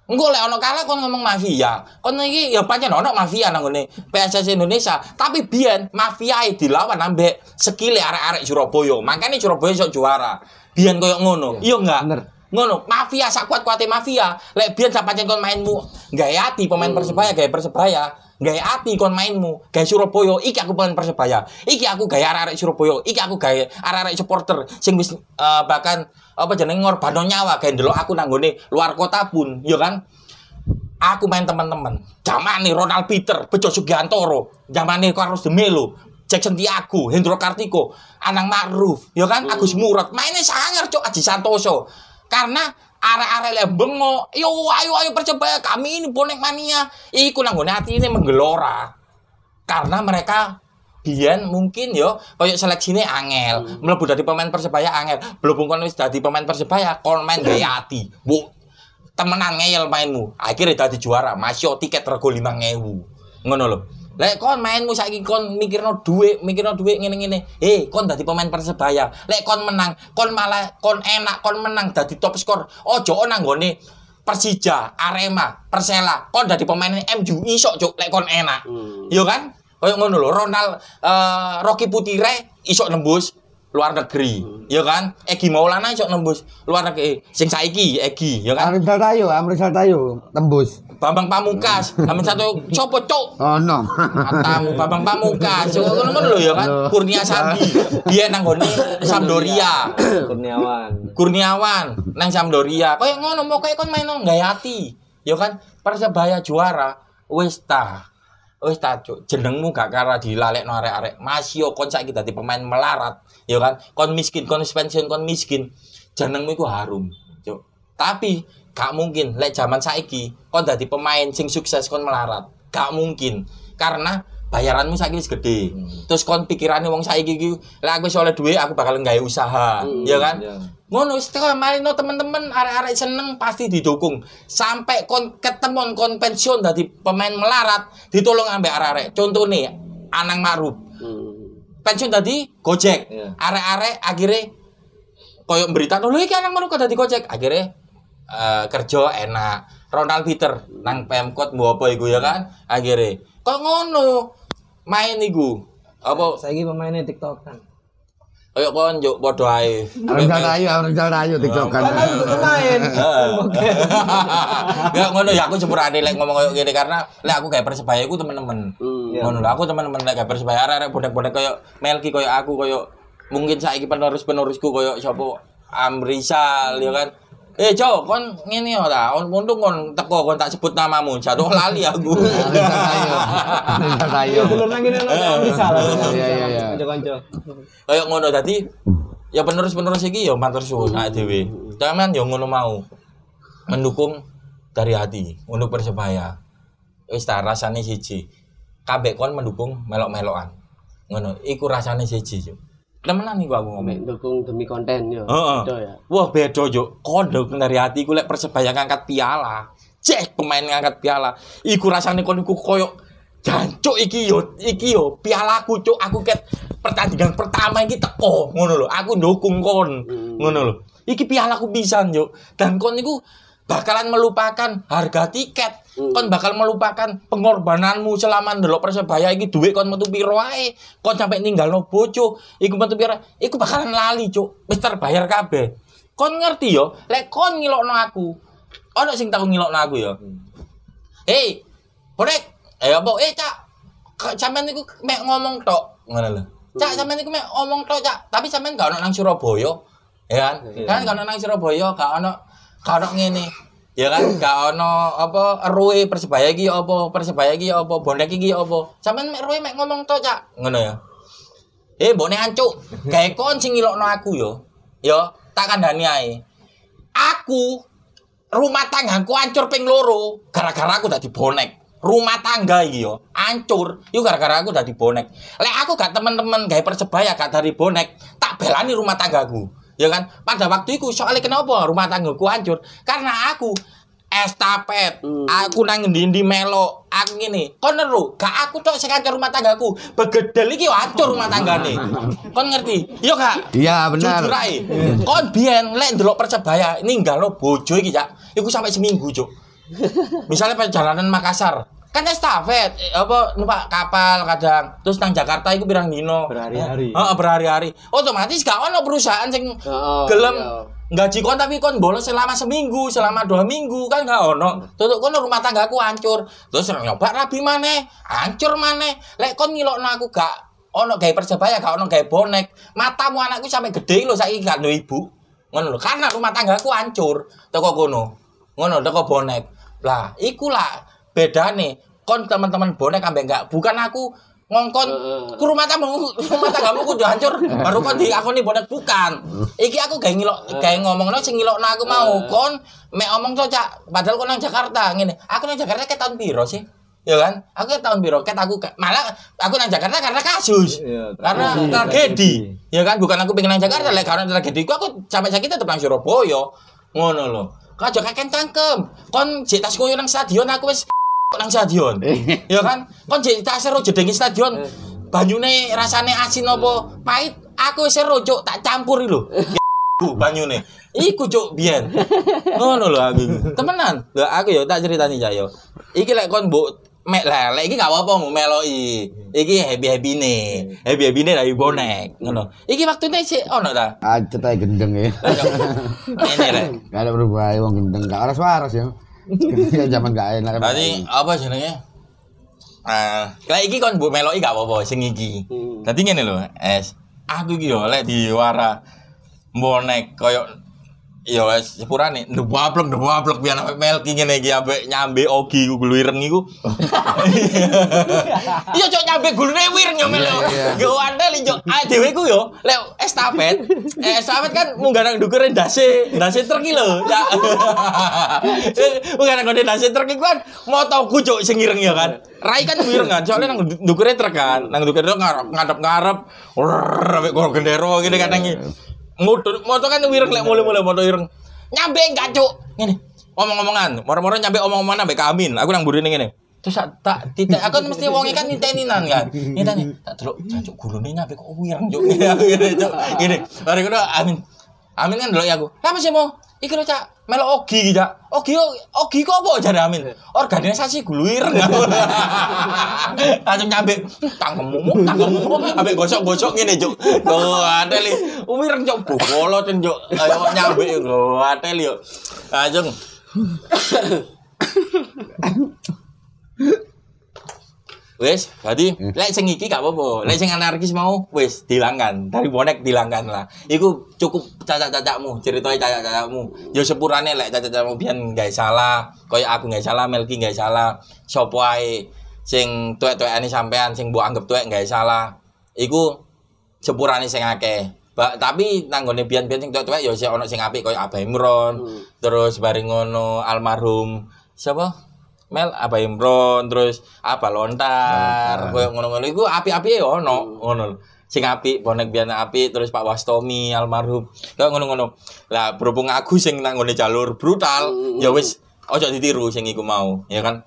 Speaker 1: Engko lek ono kalah kon ngomong mafia. Kon iki ya pancen ono mafia nang ngene PSSI Indonesia, tapi biyen mafia e dilawan ambek skile arek-arek Surabaya. Makanya Surabaya iso juara. Biyen koyo ngono. Iya enggak?
Speaker 2: bener.
Speaker 1: ngono mafia sak kuat kuatnya mafia. Lek biyen sak pancen kon mainmu gawe ati pemain persebaya gawe persebaya gawe ati kon mainmu gawe Surabaya iki aku pemain persebaya. Iki aku gawe arek-arek Surabaya iki aku gawe arek-arek supporter sing wis eh, bahkan apa jenenge ngorbano nyawa gawe ndelok aku nang luar kota pun ya kan? Aku main teman-teman. Zamane Ronald Peter Bejo Sugiantoro. Zamane Carlos de Melo Jackson Tiago Hendro Kartiko Anang Ma'ruf ya kan? Agus Murad. Mainnya sangar cok Aji Santoso. Karena arek-arek le bengo yo ayo ayo persebaya kami ini bonek mania. Iku nang nggone ati ini menggelora. Karena mereka biyen mungkin yo koyo seleksine angel. Mlebu dadi pemain persebaya angel. Belum kon wis dadi pemain persebaya kon main gaya ati. Bu temenan ngeyel mainmu. Akhirnya dadi juara. Masih tiket rego 5000 ngono lho lek kon mainmu saiki kon mikirno duit mikirno duit ngene-ngene. Eh kon dadi pemain persebaya. Lek kon menang kon malah kon enak kon menang dadi top skor. Ojo nang nggone Persija, Arema, Persela, kon dadi pemain MU iso cuk. Lek kon enak. Yo kan? Kayak ngono lho, Ronald eh, Rocky Putire iso nembus luar negeri, ya kan? Egi Maulana iso nembus luar negeri. Sing saiki Egi, ya kan?
Speaker 4: Amrisal Tayo, Amrisal Tayo, tembus.
Speaker 1: Bambang Pamungkas, amin satu copo cuk.
Speaker 4: Oh no.
Speaker 1: Matamu Bambang Pamungkas, yo ngono lho ya kan? Kurnia Sandi, dia nang nggone Sampdoria.
Speaker 2: Kurniawan.
Speaker 1: Kurniawan nang Sampdoria. Kayak ngono mau kayak kon main nang hati. Ya kan Persebaya juara wis ta. Wis ta cuk, jenengmu gak kara dilalekno arek-arek. Masih kon saiki dadi pemain melarat, ya kan? Kon miskin, kon wis pensiun, kon miskin. Jenengmu iku harum, cuk. Tapi gak mungkin lek zaman saiki kon dadi pemain sing sukses kon melarat. Gak mungkin. Karena bayaranmu saiki wis gede. Terus kon pikirane wong saiki iki, lek aku wis oleh duit aku bakal nggawe usaha, ya kan?
Speaker 2: iya.
Speaker 1: Ngono setelah marino teman-teman arek-arek seneng pasti didukung. Sampai kon ketemu kon pensiun dadi pemain melarat ditolong ambek arek-arek. Contoh nih Anang Ma'ruf. Pensiun tadi Gojek.
Speaker 2: Iya.
Speaker 1: Arek-arek akhirnya koyo berita lho iki Ma'ruf kok dadi Gojek. Akhirnya eh, kerja enak. Ronald Peter nang Pemkot mbok apa iku ya kan? Akhirnya kok ngono main iku. Apa
Speaker 2: Saiki pemainnya TikTok kan.
Speaker 1: koyo kon yo padha ae.
Speaker 4: Amrisal Tayo, Amrisal Tayo tiktokan.
Speaker 2: Kan aku ikut main.
Speaker 1: ya ngono ya aku sepurane lek ngomong koyo gini karena lek aku kayak persebaya iku temen-temen.
Speaker 2: Iya.
Speaker 1: Ngono lho aku temen-temen lek kayak persebaya arek bonek-bonek koyo Melki koyo aku koyo mungkin saiki penerus-penerusku koyo sapa Amrisal ya kan. Eh, Cok, kon ngene ya ta. Kon untung kon teko kon tak sebut namamu. Jatuh lali aku.
Speaker 2: Iya dulur nang lah.
Speaker 4: Iya, iya, iya.
Speaker 2: Kanca-kanca.
Speaker 1: Kayak ngono tadi ya penerus-penerus iki ya matur suwun awake dhewe. Jangan ya ngono mau. Mendukung dari hati untuk Persebaya. Wis ta rasane siji. Kabeh kon mendukung melok-melokan. Ngono, iku rasane siji, Cuk. Temenan iku aku ngomong.
Speaker 3: Dukung demi konten yo.
Speaker 1: Heeh.
Speaker 3: Beda ya.
Speaker 1: Wah, beda. Kon dukung dari hati iku lek Persebaya ngangkat piala. Cek pemain ngangkat piala. Iku rasane kon iku koyo Jancuk iki yo, iki yo pialaku cuk, aku ket pertandingan pertama iki teko, ngono lho. Aku ndukung kon. Ngono lho. Iki pialaku pisan, Cuk. Dan kon niku bakalan melupakan harga tiket. Kon bakal melupakan pengorbananmu selama ndelok Persebaya iki duit kon metu piro ae. Kon sampai ninggalno bojo, iku metu piro. Iku bakalan lali, Cuk. Wis terbayar kabeh. Kon ngerti yo, lek kon ngilokno aku. Ono sing tau ngilokno aku yo. Hei, bonek. Eh apa? Eh, Cak. Kak sampean niku mek ngomong tok, ngono lho. Cak sampean niku mek ngomong tok, Cak. Tapi sampean gak ono nang Surabaya. Ya kan? Kan gak ono nang Surabaya, gak ono gak ono ngene. Ya kan, gak ono apa eruwe Persebaya iki apa, Persebaya iki apa, bonek iki apa. Sampean mek eruwe mek ngomong tok, Cak. Ngono ya. Eh, mbokne ancuk. Gawe kon sing ngilokno aku yo. yo tak kandhani ae. Aku rumah tanggaku hancur ping loro gara-gara aku dadi bonek. Rumah tangga iki yo hancur, yo gara-gara aku dadi bonek. Lek aku gak temen-temen gawe persebaya gak dari bonek, tak belani rumah tanggaku. Ya kan? Pada waktu itu soalnya kenapa rumah tanggaku hancur? Karena aku estafet, aku nang ndi-ndi melo, aku ngene. Kon lho, gak aku tok sing hancur rumah tanggaku. Begedel iki hancur rumah tanggane. Kon ngerti? Yo gak?
Speaker 4: Iya benar.
Speaker 1: Jujur ae. Kon biyen lek ndelok Persebaya ninggalo bojo iki, Cak. Iku sampai seminggu, Cuk. Misalnya perjalanan Makassar, kan estafet eh, apa numpak kapal kadang. Terus nang Jakarta iku pirang dino
Speaker 2: Berhari-hari.
Speaker 1: Heeh, berhari-hari. Otomatis gak ono perusahaan sing
Speaker 3: Heeh,
Speaker 1: gelem
Speaker 3: iya.
Speaker 1: gaji kon tapi kon bolos selama seminggu selama dua minggu kan gak ono. Tutup kon rumah tanggaku hancur. Terus nyoba rabi maneh hancur maneh. Lek kon ngilokno aku gak ono gawe persebaya gak ono gawe bonek. Matamu anakku sampai gede lho saiki gak duwe ibu. Ngono lho karena rumah tanggaku hancur teko kono. Ngono teko bonek. Lah iku lah bedane kon teman-teman bonek ambek enggak bukan aku ngongkon ke rumah tamu rumah tanggamu kudu hancur. Baru kon di aku nih bonek bukan. Iki aku gawe ngilok gawe ngomongno sing ngilokno aku mau. Kon mek omong to cak padahal kon nang Jakarta ngene. Aku nang Jakarta ke tahun piro sih? Ya kan? Aku ke tahun piro? Ket aku malah aku nang Jakarta karena kasus.
Speaker 2: Iya,
Speaker 1: karena
Speaker 2: tragedi.
Speaker 1: tragedi. Ya kan? Bukan aku pengen nang Jakarta lek karena tragedi ku aku sampai sakit tetep nang Surabaya. Ngono lho. Kajo kakek cangkem kon jek tas koyo nang stadion aku wis nang stadion. Ya kan? Kon jek tak seru jedengi stadion banyune rasane asin apa? Pahit aku seru cuk. Tak campur lho. Ku banyune. Iku cuk biyen. Ngono lho aku temenan? Lho aku yo tak ceritani cak yo. Iki lek kon mbok mek lah iki gak apa-apa mu meloki. Iki happy happy nih happy happy nih dari bonek. Ngono. Iki waktune sih ono ta?
Speaker 4: Acet ae gendeng ya.
Speaker 1: ini lek.
Speaker 4: Ada berubah wong gendeng. Gak waras ya. Ya zaman gak enak.
Speaker 1: Berarti apa jenenge? Nah, kayak iki kon mbok meloki gak apa-apa sing iki. Dadi ngene lho, Es. Aku iki yo lek diwara bonek koyo yo es sepurane ndewaplek ndewaplek biar sampe melki ngene iki ambek nyambe ogi ku gulu ireng iku. *laughs* Iya cok nyambe gulune wireng yo melo. Yo andel yo ah dhewe ku yo lek estafet. Eh, estafet kan munggah nang ndukure ndase, ndase truk iki lho. *laughs* Munggah nang ndase truk iku kan motoku cok sing ireng ya kan. Rai kan wireng kan, soalnya nang ndukure truk kan. Nang ndukure ngarep ngadep-ngarep. Ambek karo gendero ngene kadang iki. Motor motor kan wireng lek mulai-mulai motor ireng. Nyambe enggak cuk. Ngene. Omong-omongan, moro-moro nyampe omong-omongan ambek Amin. Aku nang burine ngene. Terus tak- titik aku mesti wong kan niteninan kan. Niteni tak delok jancuk gulune nyampe kok wireng cuk. *laughs* Ngene cuk. Ngene. Mari ngono Amin. Amin kan delok aku. Lah masih mau Iki lho cak, melo ogi cak. Ogi ogi kok apa jare Amin? Organisasi gulu ireng. *laughs* Langsung nyampe tangkemmu, tangkemmu ambek gosok-gosok ngene cuk. Oh, atel wireng cuk bokolo ten cuk. Ayo nyampe yo atel yo. Langsung Wes, berarti lek sing iki gak apa-apa. Lek sing anarkis mau wis dilangkan. Dari bonek dilangkan lah. Iku cukup cacak-cacakmu, ceritanya cacak-cacakmu. Ya sepurane lek cacak-cacakmu biyen gak salah, koyo aku gak salah, Melki gak salah, sopo ae sing tuwek-tuwekane sampean sing mbok anggap tuwek gak salah. Iku sepurane sing akeh. Ba, tapi nanggone biyen-biyen sing tuwek-tuwek ya sing ono sing apik koyo Abah Imron. Terus bareng ngono almarhum siapa? Mel Abah Imron terus apa lontar koyo ngono-ngono. Iku api-api ya ono. Ngono sing apik bonek biyen apik terus Pak Wastomi almarhum. Koyo ngono-ngono. Lah berhubung aku sing nang jalur brutal ya wis ojo ditiru sing iku mau ya kan?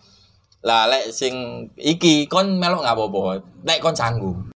Speaker 1: Lah lek sing iki kon melok nggak apa-apa. Lek kon canggung